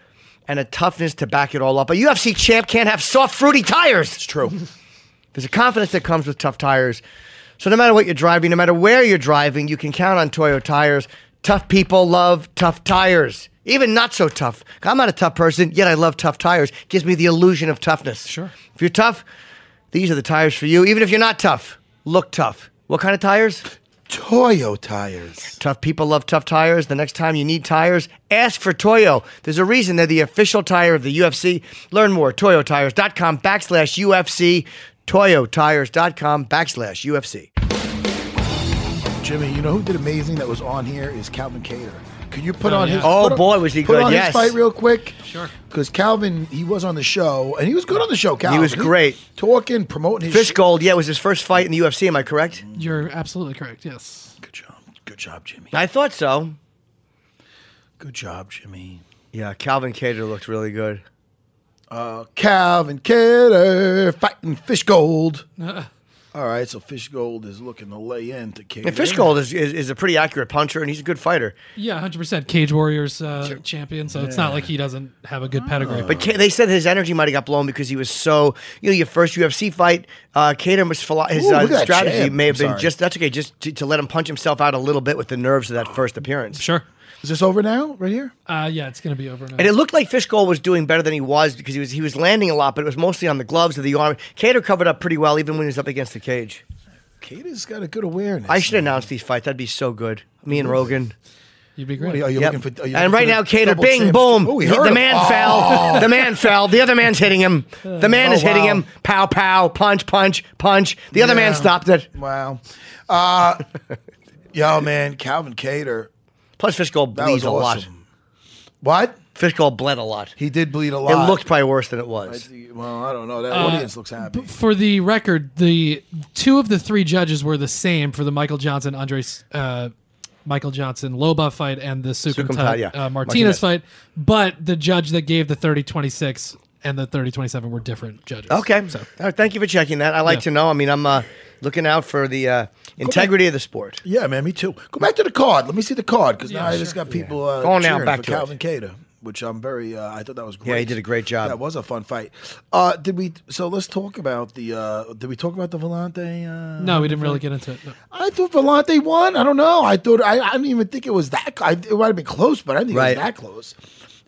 and a toughness to back it all up. A UFC champ can't have soft, fruity tires. It's true. There's a confidence that comes with tough tires. So no matter what you're driving, no matter where you're driving, you can count on Toyo tires. Tough people love tough tires. Even not so tough. I'm not a tough person, yet I love tough tires. Gives me the illusion of toughness. Sure. If you're tough, these are the tires for you. Even if you're not tough, look tough. What kind of tires? Toyo tires. Tough people love tough tires. The next time you need tires, ask for Toyo. There's a reason they're the official tire of the UFC. Learn more. ToyoTires.com backslash UFC. ToyoTires.com backslash UFC. Jimmy, you know who did amazing that was on here is Calvin Kattar. Could you put Oh, on yeah. his? Oh, put boy, was he put good, on yes. his fight real quick. Sure. Because Calvin, he was on the show and he was good on the show. Calvin, he was great. talking, promoting his Fish shit. Gold, yeah, it was his first fight in the UFC. Am I correct? You're absolutely correct. Yes. Good job, good job, Jimmy. I thought so. Good job, Jimmy. Yeah, Calvin Kattar looked really good. Uh, Calvin Kattar fighting Fish Gold. <laughs> All right, so Fishgold is looking to lay into Kattar. And Fishgold is, is, is a pretty accurate puncher, and he's a good fighter. Yeah, hundred percent Cage Warriors uh, champion. So it's not like he doesn't have a good pedigree. But Ca- they said his energy might have got blown because he was so, you know, your first UFC fight, uh, Kattar was, philo- his Ooh, uh, at that strategy champ. may have I'm been sorry. just, that's okay, just to, to let him punch himself out a little bit with the nerves of that first appearance. sure. Is this over now, right here? Uh, yeah, it's gonna be over now. And it looked like Fishgold was doing better than he was because he was he was landing a lot, but it was mostly on the gloves of the arm. Kattar covered up pretty well, even when he was up against the cage. Kattar's got a good awareness. I should announce these fights. That'd be so good. Me and Rogan. You'd be What are great. you, are you Yep. looking for? Are you and looking right for now, Kattar, bing, champs? boom. Oh, we He- the man Oh. fell. The man fell. The other man's hitting him. The man Oh, is hitting him. Pow, pow, punch, punch, punch. The other man stopped it. Wow. Uh, <laughs> yo, man, Calvin Kattar. Plus, Fishgold That bleeds was a lot. awesome. What? Fishgold bled a lot. He did bleed a lot. It looked probably worse than it was. Well, I don't know. That Uh, audience looks happy. For the record, the two of the three judges were the same for the Michael Johnson Andres uh, Michael Johnson Loba fight and the Sukumta Sukumta, yeah. uh, Martinez, Martinez. fight, but the judge that gave the 30-26 and the 30-27 were different judges. Okay. So, all right, thank you for checking that. I like Yeah. to know. I mean, I'm uh, looking out for the uh, integrity of the sport. Yeah, man, me too. Go back to the card. Let me see the card because now I just got people uh, Go on now, cheering back for to it. Calvin Kattar, which I'm very. Uh, I thought that was great. Yeah, he did a great job. That was a fun fight. Uh, did we? So let's talk about the. Uh, did we talk about the Villante? Uh, No, we didn't really get into it. no. I thought Villante won. I don't know. I thought I, I didn't even think it was that. I, it might have been close, but I didn't think Right. it was that close.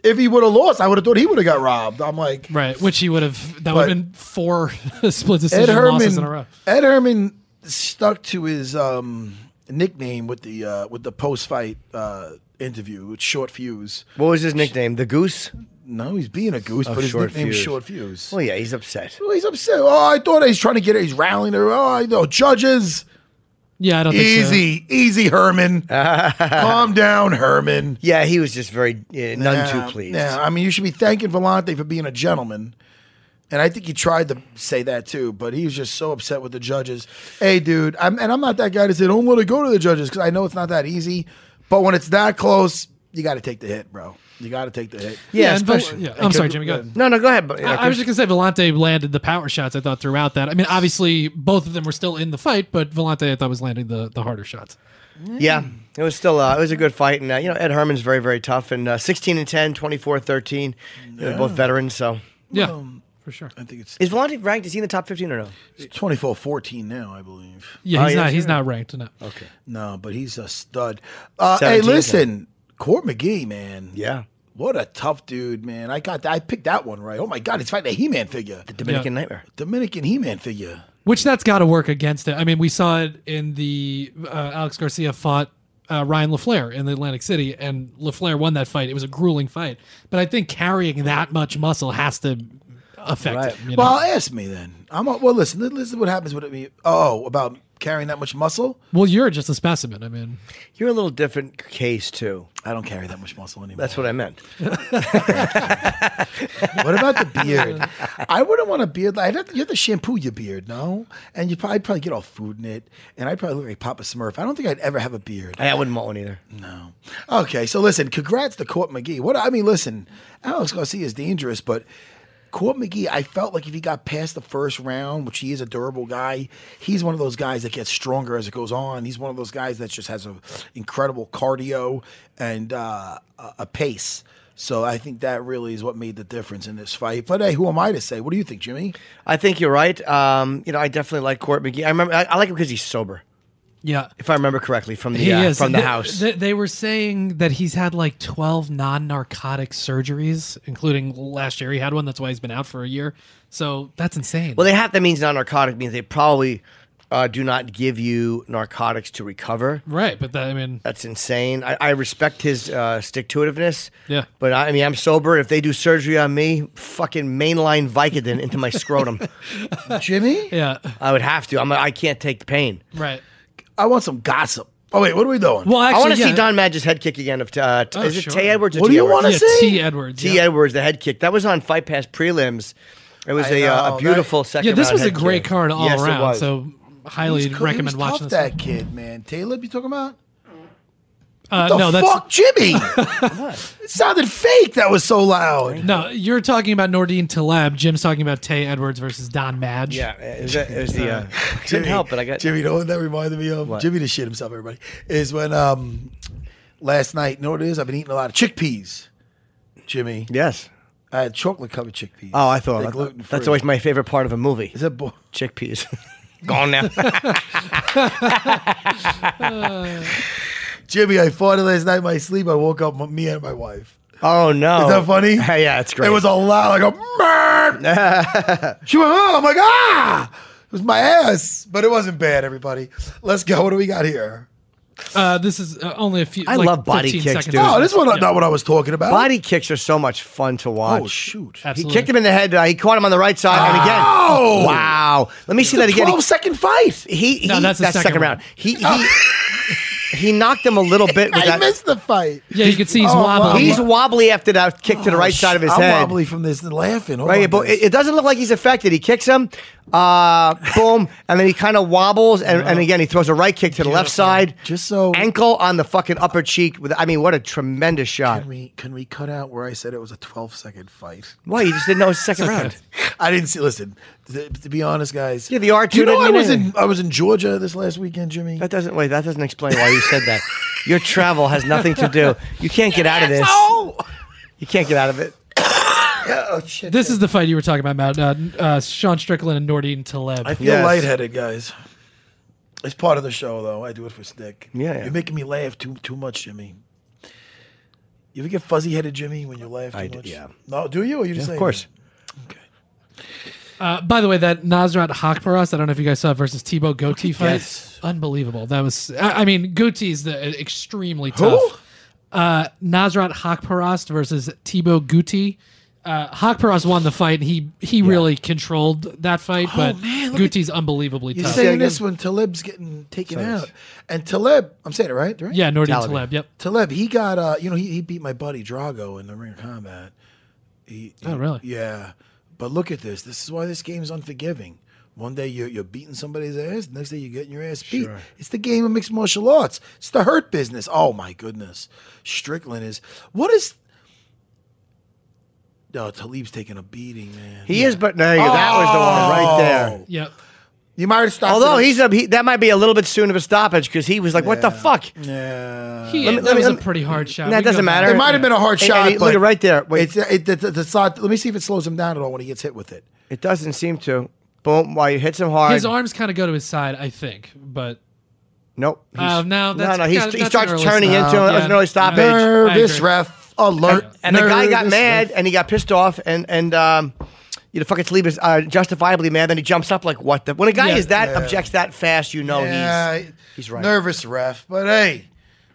If he would have lost, I would have thought he would have got robbed. I'm like Right, which he would have. That would have been four <laughs> split Ed decision losses in a row. Ed Herman stuck to his um, nickname with the uh, with the post fight uh, interview with Short Fuse. What was his nickname? The Goose? No, he's being a goose, Oh, but his Short nickname's Fuse. Short Fuse. Well, yeah, he's upset. Well, he's upset. Oh, I thought he's trying to get it. He's rallying there. Oh, I know. Judges, Yeah, I don't think so. easy, easy, Herman. <laughs> Calm down, Herman. Yeah, he was just very uh, none Yeah, too pleased. Yeah, I mean, you should be thanking Villante for being a gentleman. And I think he tried to say that too, but he was just so upset with the judges. Hey, dude, I'm, and I'm not that guy to say don't let it go to the judges because I know it's not that easy. But when it's that close, you got to take the hit, bro. You got to take the hit. Yeah, and Vol- especially- yeah. I'm sorry, Jimmy. Go ahead. No, no, go ahead. But, I, I was just gonna say Villante landed the power shots. I thought throughout that. I mean, obviously both of them were still in the fight, but Villante I thought was landing the, the harder shots. Yeah, it was still uh, it was a good fight, and uh, you know Ed Herman's very very tough, and uh, 16 and 10, 24 13. They're both veterans, so Yeah, for sure. I think it's is Villante ranked? Is he in the top 15 or no? 24 14 now, I believe. Yeah, Oh, he's yeah, not. He's sure. not ranked. No. Okay. No, but he's a stud. Uh, hey, 17, listen, Court McGee, man. Yeah, What a tough dude, man. I got that. I picked that one right. Oh my god, he's fighting a He-Man figure. the Dominican Yeah. Nightmare. Dominican He-Man figure. Which that's got to work against it. I mean, we saw it in the uh, Alex Garcia fought uh, Ryan LaFlare in the Atlantic City, and LaFlare won that fight. It was a grueling fight, but I think carrying that much muscle has to affect Right. it. you know? Well, ask me then. I'm a, well. Listen, this is what happens with me. Oh, about carrying that much muscle. well, you're just a specimen. I mean, You're a little different case too. I don't carry that much muscle anymore. That's what I meant. <laughs> What about the beard? I wouldn't want a beard. I'd have to, you have to shampoo your beard, no? And you probably probably get all food in it, and I'd probably look like Papa Smurf. I don't think I'd ever have a beard. I, I wouldn't want one either. No. Okay, so listen, congrats to Court McGee. What I mean, listen, Alex Garcia is dangerous, but Court McGee, I felt like if he got past the first round, which he is a durable guy, he's one of those guys that gets stronger as it goes on. He's one of those guys that just has an incredible cardio and uh, a pace. So I think that really is what made the difference in this fight. But hey, who am I to say? What do you think, Jimmy? I think you're right. Um, you know, I definitely like Court McGee. I remember I, I like him because he's sober, yeah, if I remember correctly from the uh, from the They- house. They, they were saying that he's had like 12 non-narcotic surgeries, including last year he had one. That's why he's been out for a year. So that's insane. well, they have that means non-narcotic means they probably uh, do not give you narcotics to recover. right, but that, I mean, That's insane. I, I respect his uh, stick to itiveness. Yeah. But I, I mean, I'm sober. If they do surgery on me, fucking mainline Vicodin into my scrotum. <laughs> Jimmy? yeah, I would have to. I'm. I can't take the pain. right. I want some gossip. Oh wait, what are we doing? Well, actually, I want to yeah. see Don Madge's head kick again. Of uh, Oh, is it sure. Te Edwards? Or What T. do you Edwards? wanna Yeah, see? T. Edwards. T. yeah. Edwards, the head kick. That was on Fight Pass prelims. It was I a, uh, know, a beautiful that- second. Yeah, this round was a great kick. card all Yes, it around. was. So highly He's cool. recommend he was watching tough, this. that one. kid, man. Taylor, you talking about? Uh, The no, that's fuck, Jimmy! <laughs> it sounded fake. That was so loud. no. You're talking about Nordine Taleb. Jim's talking about Te Edwards versus Don Madge. Yeah, it was, it was the. Uh, <laughs> couldn't help it. I got Jimmy. You know what that reminded me of? What? Jimmy to shit himself. Everybody is when um last night. You know what it is? I've been eating a lot of chickpeas. Jimmy, Yes. I had chocolate covered chickpeas. Oh, I thought They're I thought- gluten-free. that's always my favorite part of a movie. Is that bo- Chickpeas. <laughs> Gone now. Jimmy? I fought it last night in my sleep. I woke up, me and my wife. oh no. Is that funny? <laughs> yeah, it's great. It was a loud, like a "Murr!" <laughs> She went, oh, I'm like, ah! It was my ass. But it wasn't bad, everybody. Let's go. What do we got here? Uh, this is uh, only a few. I like love body kicks, seconds. dude. Oh, this is what, Yeah. not what I was talking about. Body kicks are so much fun to watch. Oh, shoot. He kicked him in the head. Uh, he caught him on the right side, and again, oh, wow. Let me see It's that a again. 12 second fight. He, he No, that's the that's second second round. round. He <laughs> he he knocked him a little bit with <laughs> I that. missed the fight. Yeah, you can see he's Oh, wobbling. wow. He's wobbly after that kick to the Oh, right side of his I'm head. wobbly from this laughing. Hold Right, but it, it doesn't look like he's affected. He kicks him, uh, <laughs> boom, and then he kind of wobbles, and, and again he throws a right kick to the left side, just so ankle on the fucking upper cheek. With I mean, what a tremendous shot! Can we can we cut out where I said it was a 12 second fight? Why you just didn't know it was the second <laughs> round? I didn't see. Listen, to, to be honest, guys. Yeah, the R2 you know I was in anything. I was in Georgia this last weekend, Jimmy. That doesn't wait. That doesn't explain why you said that. Your travel has nothing to do. You can't get out of this. You can't get out of it. <coughs> oh shit! This is the fight you were talking about, Matt. Uh, uh, Sean Strickland and Nordine Taleb. I feel Yes. lightheaded, guys. It's part of the show, though. I do it for Stick. Yeah, yeah. You're making me laugh too too much, Jimmy. You ever get fuzzy headed, Jimmy, when you laugh too I d- much? yeah. No, do you? Or you just Yeah, saying of course. that? Uh, by the way, that Nasrat Haqparast, I don't know if you guys saw it, versus Thibault Gouti fight. Yes. Unbelievable. That was, I, I mean, Gouti's the extremely tough. Uh, Nasrat Haqparast versus Thibault Gouti. Uh, Haqparast won the fight, and he he really controlled that fight, but Oh, man, look at- Gouti's unbelievably You're tough. saying this when Taleb's getting taken out, and Taleb, I'm saying it right, right? Yeah, Nordine Taleb. Taleb. Yep. Taleb, he got uh, you know, he, he beat my buddy Drago in the ring of combat. He, Oh, really? Yeah, but look at this. This is why this game is unforgiving. One day you're, you're beating somebody's ass, the next day you're getting your ass beat. It's the game of mixed martial arts. It's the hurt business. Oh my goodness, Strickland is what is. No, Taleb's taking a beating, man. He is, but no, that was the one oh. right there. Oh. Yep. You might have stopped. Although he's a he, that might be a little bit soon of a stoppage because he was like, "What the fuck?" Yeah. He, Let me- that let me- was let a pretty hard shot. That We doesn't matter. It might have been a hard Hey, shot. hey, look but at right there. Wait. It's, it, the, the, the thought- let me see if it slows him down at all when he gets hit with it. It doesn't seem to. Boom! While you hits him hard. His arms kind of go to his side, I think, but Nope. Uh, He's- no, that's no, no. He's, kinda- he that's starts an early turning stop. into it. That was an Yeah. early stoppage. Nervous ref alert. and the guy got mad ref. and he got pissed off and and um, you know fucking Taleb is uh, justifiably mad. Then he jumps up like what the when a guy Yeah. is that Yeah. objects that fast, you know yeah, he's he's right. Nervous ref, but hey,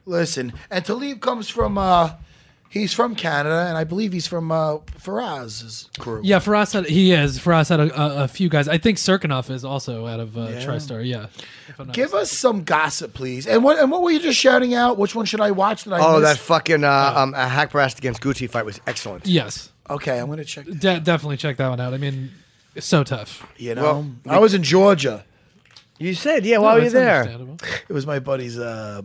listen. And Taleb comes from. uh He's from Canada, and I believe he's from uh, Firas's crew. yeah, Firas had he is. Firas had a, a, a few guys. I think Cirkunov is also out of uh, Yeah. TriStar. Yeah. if I'm Give us some gossip, please. And what and what were you just shouting out? Which one should I watch? That I Oh, that fucking uh, um, uh, Haqparast against Gouti fight was excellent. Yes, okay, I'm gonna check. De- definitely check that one out. I mean, it's so tough. You know, Well, I was in Georgia. You said, yeah. Why were you That's there? understandable. <laughs> It was my buddies, uh,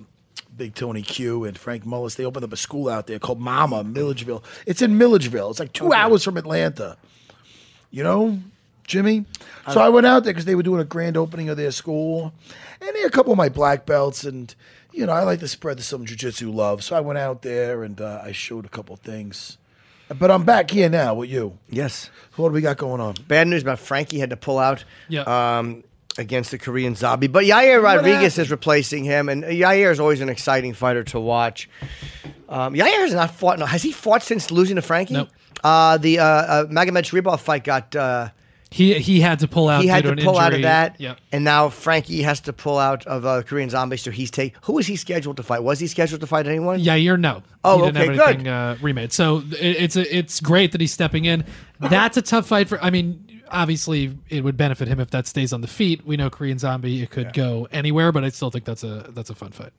Big Tony Q and Frank Mullis. They opened up a school out there called Mama Milledgeville. It's in Milledgeville. It's like two hours from Atlanta. You know, Jimmy. So I went out there because they were doing a grand opening of their school, and they had a couple of my black belts, and you know I like to spread some jujitsu love. So I went out there and uh, I showed a couple things. But I'm back here now with you. Yes. So what do we got going on? Bad news about Frankie had to pull out. Yeah. Um, against the Korean zombie, but Yair Rodriguez is replacing him, and Yair is always an exciting fighter to watch. Um, Yair has not fought. No, has he fought since losing to Frankie? Nope. Uh, the uh, uh, Magomedsharipov fight got. Uh, He he had to pull out. he had to pull out of that, Yep. and now Frankie has to pull out of uh, Korean Zombie. So he's take. Who is he scheduled to fight? Was he scheduled to fight anyone? Yeah, you're no. Oh, he didn't okay, have good. anything, Uh, remade. So it, it's a, it's great that he's stepping in. That's a tough fight for. I mean, obviously it would benefit him if that stays on the feet. We know Korean Zombie. It could go anywhere, but I still think that's a that's a fun fight.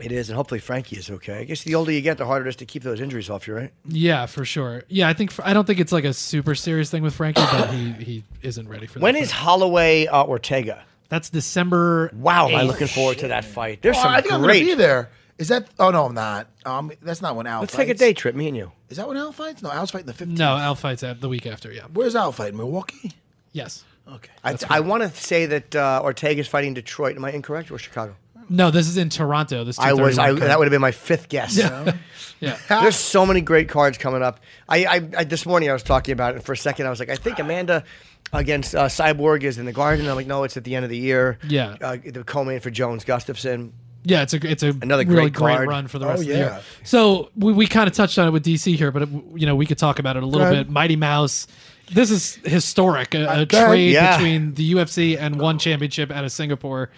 It is, and hopefully Frankie is okay. I guess the older you get, the harder it is to keep those injuries off you, right? Yeah, for sure. Yeah, I think I don't think it's like a super serious thing with Frankie, but he he isn't ready for that. When fight. is Holloway uh, Ortega? that's December? Wow, am I 8th. looking forward to that fight. There's Oh, some I think I'm gonna be there. Is that? Oh no, I'm not. Um, that's not when Al. Let's fights. take a day trip, me and you. Is that when Al fights? No, Al's fighting the 15th. No, Al fights at the week after. Yeah. Where's Al fighting? Milwaukee. Yes. Okay. I, I want to say that uh, Ortega's fighting Detroit. Am I incorrect or Chicago? No, this is in Toronto. This I was. I, that would have been my fifth guess. Yeah. <laughs> There's so many great cards coming up. I, I, I this morning I was talking about it, and for a second I was like, I think Amanda against uh, Cyborg is in the Garden. I'm like, no, it's at the end of the year. Yeah. uh, the co-main for Jones Gustafsson. Yeah, it's a it's a Another really great great run for the Oh, rest of the yeah. year. So we, we kind of touched on it with DC here, but it, you know we could talk about it a little bit. Mighty Mouse, this is historic. A, a trade Yeah. between the UFC and one championship out of Singapore.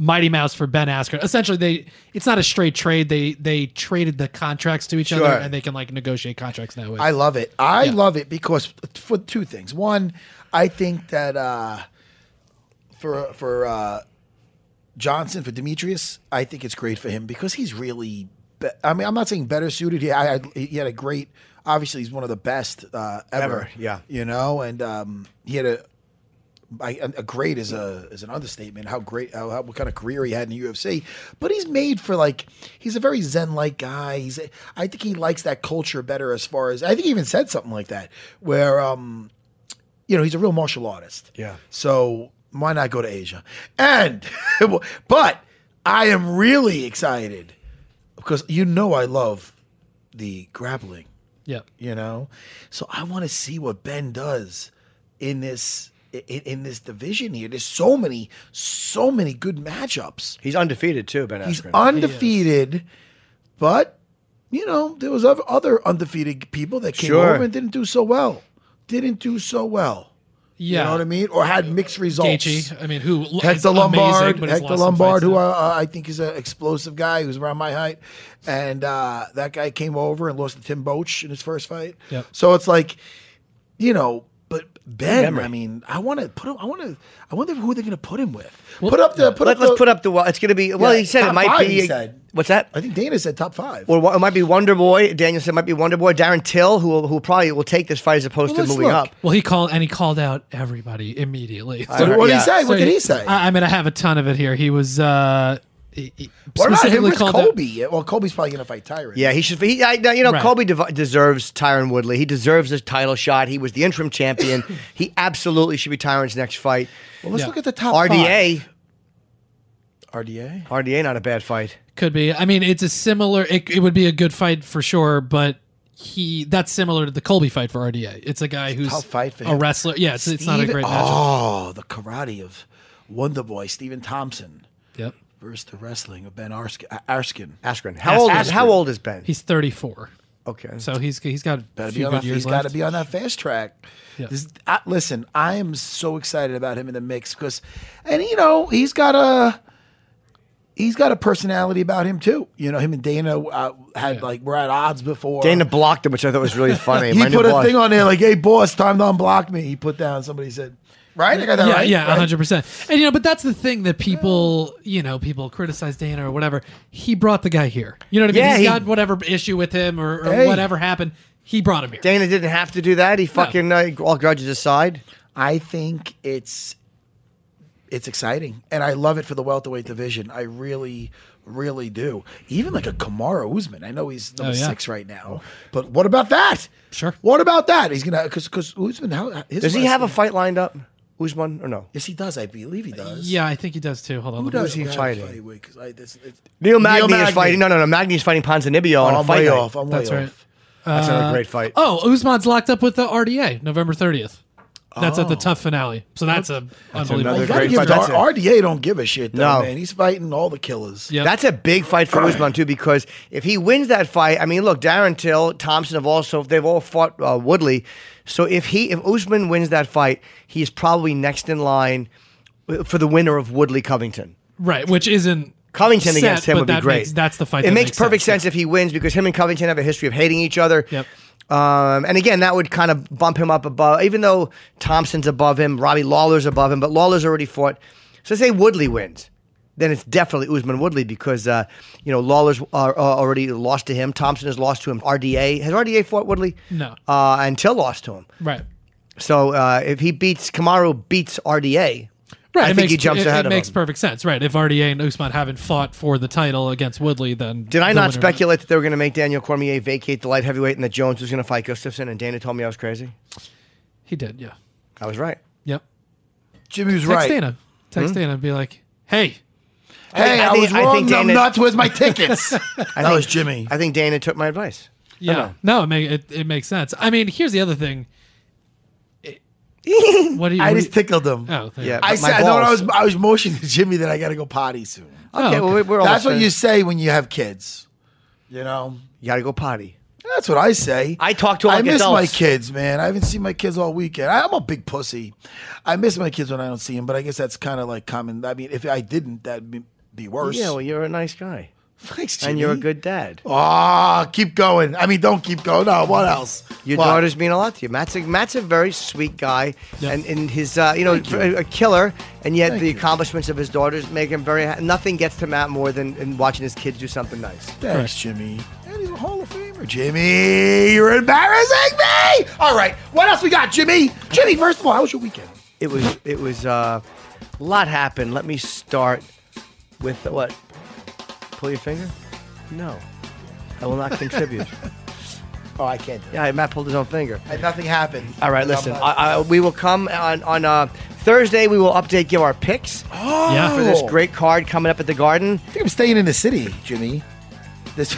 Mighty Mouse for Ben Askren. Essentially, they it's not a straight trade. They they traded the contracts to each Sure. other, and they can like negotiate contracts now. With. I love it. I Yeah. love it because for two things. One, I think that uh, for for uh, Johnson for Demetrious, I think it's great for him because he's really. Be- I mean, I'm not saying better suited. He, I, I, he had a great. Obviously, he's one of the best uh, ever. Ever, yeah. You know, and um, he had a. I, a great is a is an understatement. How great, how, how, what kind of career he had in the UFC, but he's made for like he's a very zen like guy. He's I think he likes that culture better as far as I think he even said something like that where um you know he's a real martial artist. Yeah. So why not go to Asia? And <laughs> but I am really excited because you know I love the grappling. Yeah. You know, so I want to see what Ben does in this in, in this division here. There's so many, so many good matchups. He's undefeated too, Ben He's Askren. undefeated, but you know there was other, other undefeated people that came Sure. over and didn't do so well. Didn't do so well. Yeah. You know what I mean? Or had mixed results. Gaethje, I mean, who is Hector Lombard, but he's Hector Lombard, who now. uh, I think is an explosive guy who's around my height, and uh, that guy came over and lost to Tim Boetsch in his first fight. Yep. So it's like, you know, but Ben, memory. I mean, I want to put him. I want to. I wonder who they're going to put him with. put up the. Put up. let's the, put up the. It's going to be. Well, Yeah, he said it top might five, be. he said. What's that? I think Dana said top five. Well, it might be Wonder Boy. Daniel said it might be Wonder Boy. Darren Till, who who probably will take this fight as opposed Well, to let's moving look. up. Well, he called and he called out everybody immediately. I heard- What did he yeah. say? What did he say? I, I mean, I have a ton of it here. He was uh, he, he What about him? specifically Where's called out- Colby? Well, Colby's probably going to fight Tyron. Yeah, he should. He, I, you know, Right. Colby dev- deserves Tyron Woodley. He deserves a title shot. He was the interim champion. <laughs> he absolutely should be Tyron's next fight. Well, let's Yeah. look at the top RDA. RDA. RDA, not a bad fight. Could be. I mean, it's a similar. It, it would be a good fight for sure, but he that's similar to the Colby fight for RDA. It's a guy who's tough fight for a wrestler. Yeah, it's, it's not a great oh, matchup. Oh, the karate of Wonder Boy Stephen Thompson Yep. Versus the wrestling of Ben Arskin. Arskin. Askren. How old? Is, how old is Ben? He's 34. Okay. So he's he's got a Better be few on good that, years he's left. got to be on that fast track. Yeah. This- I- listen, I am so excited about him in the mix because, and you know, he's got a he's got a personality about him too. You know, him and Dana uh, had like were at odds before. Dana blocked him, which I thought was really <laughs> funny. he My new put a boss. thing on there like, "Hey, boss, time to unblock me." He put down. Somebody said, "Right, I got that yeah, right." yeah, right? hundred percent. And you know, but that's the thing that people, you know, people criticize Dana or whatever. He brought the guy here. You know what I mean? Yeah, He's he- got whatever issue with him or, or Hey. whatever happened. He brought him here. Dana didn't have to do that. He fucking uh, all grudges aside. I think it's it's exciting, and I love it for the welterweight division. I really, really do. Even like a Kamaru Usman. I know he's number Oh, yeah. six right now, but what about that? Sure. What about that? He's gonna because because Usman. How his Does he have a fight lined up, Usman, or no? Yes, he does. I believe he does. Yeah, I think he does too. Hold on. Who does he Who fighting? fight with? 'Cause I- this- it's- Neil Magny, is Magny. fighting. No, no, no. Magny is fighting Ponzinibbio Oh, on a I'm fight way night. off. I'm That's way right. off. That's another uh, great fight. Oh, Usman's locked up with the RDA November 30th. That's at the Oh. TUF finale. So that's a unbelievable. another great fight. it- That's it. RDA don't give a shit though, No. man. He's fighting all the killers. Yep. That's a big fight for Usman too, because if he wins that fight, I mean, look, Darren Till, Thompson have also they've all fought uh, Woodley. So if he if Usman wins that fight, he's probably next in line for the winner of Woodley Covington. right, which isn't Covington set, against him but would be great. Makes, that's the fight. It that makes perfect sense, yeah. if he wins because him and Covington have a history of hating each other. Yep. Um, and again, that would kind of bump him up above, even though Thompson's above him, Robbie Lawler's above him, but Lawler's already fought. So say Woodley wins, then it's definitely Usman Woodley because uh, you know Lawler's uh, uh, already lost to him. Thompson has lost to him. RDA has RDA fought Woodley? No. Uh, until lost to him. Right. So uh, if he beats Kamaru beats RDA, Right. I it think makes, he jumps it, ahead it of makes him. perfect sense. Right. If RDA and Usman haven't fought for the title against Woodley, then Did I the not winner- speculate that they were going to make Daniel Cormier vacate the light heavyweight and that Jones was going to fight Gustafsson? And Dana told me I was crazy. He did. Yeah. I was right. Yep. Jimmy was right. Text right. Dana. Text hmm? Dana and be like, "Hey, Hey, I, I think- was I wrong. think I'm nuts. Where's my tickets? <laughs> I that think- was Jimmy. I think Dana took my advice. yeah, no, it, make, it it makes sense. I mean, here's the other thing. It- <laughs> what do you? I just you- tickled him. Oh, thank Yeah, you. I but said, no, I was, I was motioning to Jimmy that I got to go potty soon. Okay, Oh, okay. well, we- we're That's what you say when you have kids. You know, You got to go potty. that's what I say. I talk to I like miss my kids, man. I haven't seen my kids all weekend. I'm a big pussy. I miss my kids when I don't see them, but I guess that's kind of like common. I mean, if I didn't, that'd be, be worse. Yeah, well, you're a nice guy. Thanks, and you're a good dad. Oh, keep going. I mean, don't keep going. No, what else? Your What? daughters mean a lot to you. Matt's a, Matt's a very sweet guy, and, and his, uh, you know, a, a killer, and yet Thank the you. accomplishments of his daughters make him very. Ha- nothing gets to Matt more than, than watching his kids do something nice. Thanks, Jimmy. And he's a Hall of Famer. Jimmy, you're embarrassing me. All right, what else we got, Jimmy? Jimmy, first of all, how was your weekend? It was it was uh, a lot happened. Let me start with what? Pull your finger? No, I will not contribute. <laughs> Oh, I can't do it. yeah, Matt pulled his own finger. And nothing happened. All right, listen. I, I, we will come on on uh, Thursday. We will update, give our picks oh, Yeah. for this great card coming up at the Garden. I think I'm staying in the city, Jimmy. This.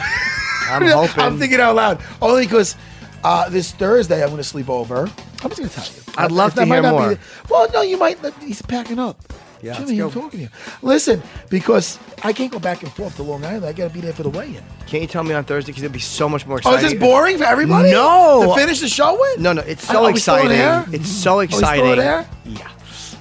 I'm <laughs> hoping. I'm thinking out loud. Only because uh, this Thursday I'm going to sleep over. I'm just going to tell you. I'd love That to might hear not be more. the- well, no, you might. He's packing up. Yeah, Jimmy, let's I'm talking to you. Listen, because I can't go back and forth to Long Island. I got to be there for the weigh-in. Can't you tell me on Thursday? Because it'll be so much more Oh, exciting. is this boring for everybody? No. To finish the show with? No, no, it's so are we still on exciting. air? It's so Are we still exciting. air? Yeah.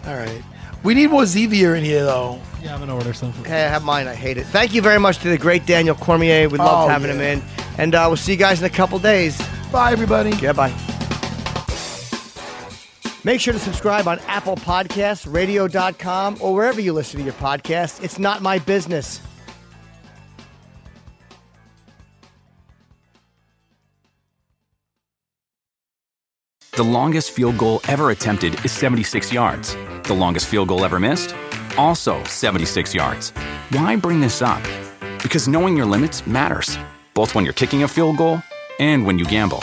All right. We need more Xavier in here, though. Yeah, I'm gonna order something. Hey, I have mine. I hate it. Thank you very much to the great Daniel Cormier. We loved Oh, having yeah. him in. And uh, we'll see you guys in a couple days. Bye, everybody. Yeah, bye. Make sure to subscribe on Apple Podcasts, radio.com, or wherever you listen to your podcasts. It's not my business. The longest field goal ever attempted is 76 yards. The longest field goal ever missed? Also 76 yards. Why bring this up? Because knowing your limits matters, both when you're kicking a field goal and when you gamble.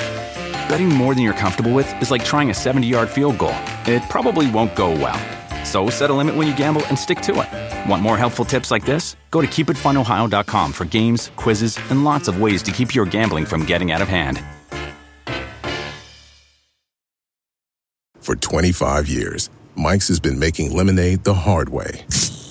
Betting more than you're comfortable with is like trying a 70 yard field goal. It probably won't go well. So set a limit when you gamble and stick to it. Want more helpful tips like this? Go to keepitfunohio.com for games, quizzes, and lots of ways to keep your gambling from getting out of hand. For 25 years, Mike's has been making lemonade the hard way.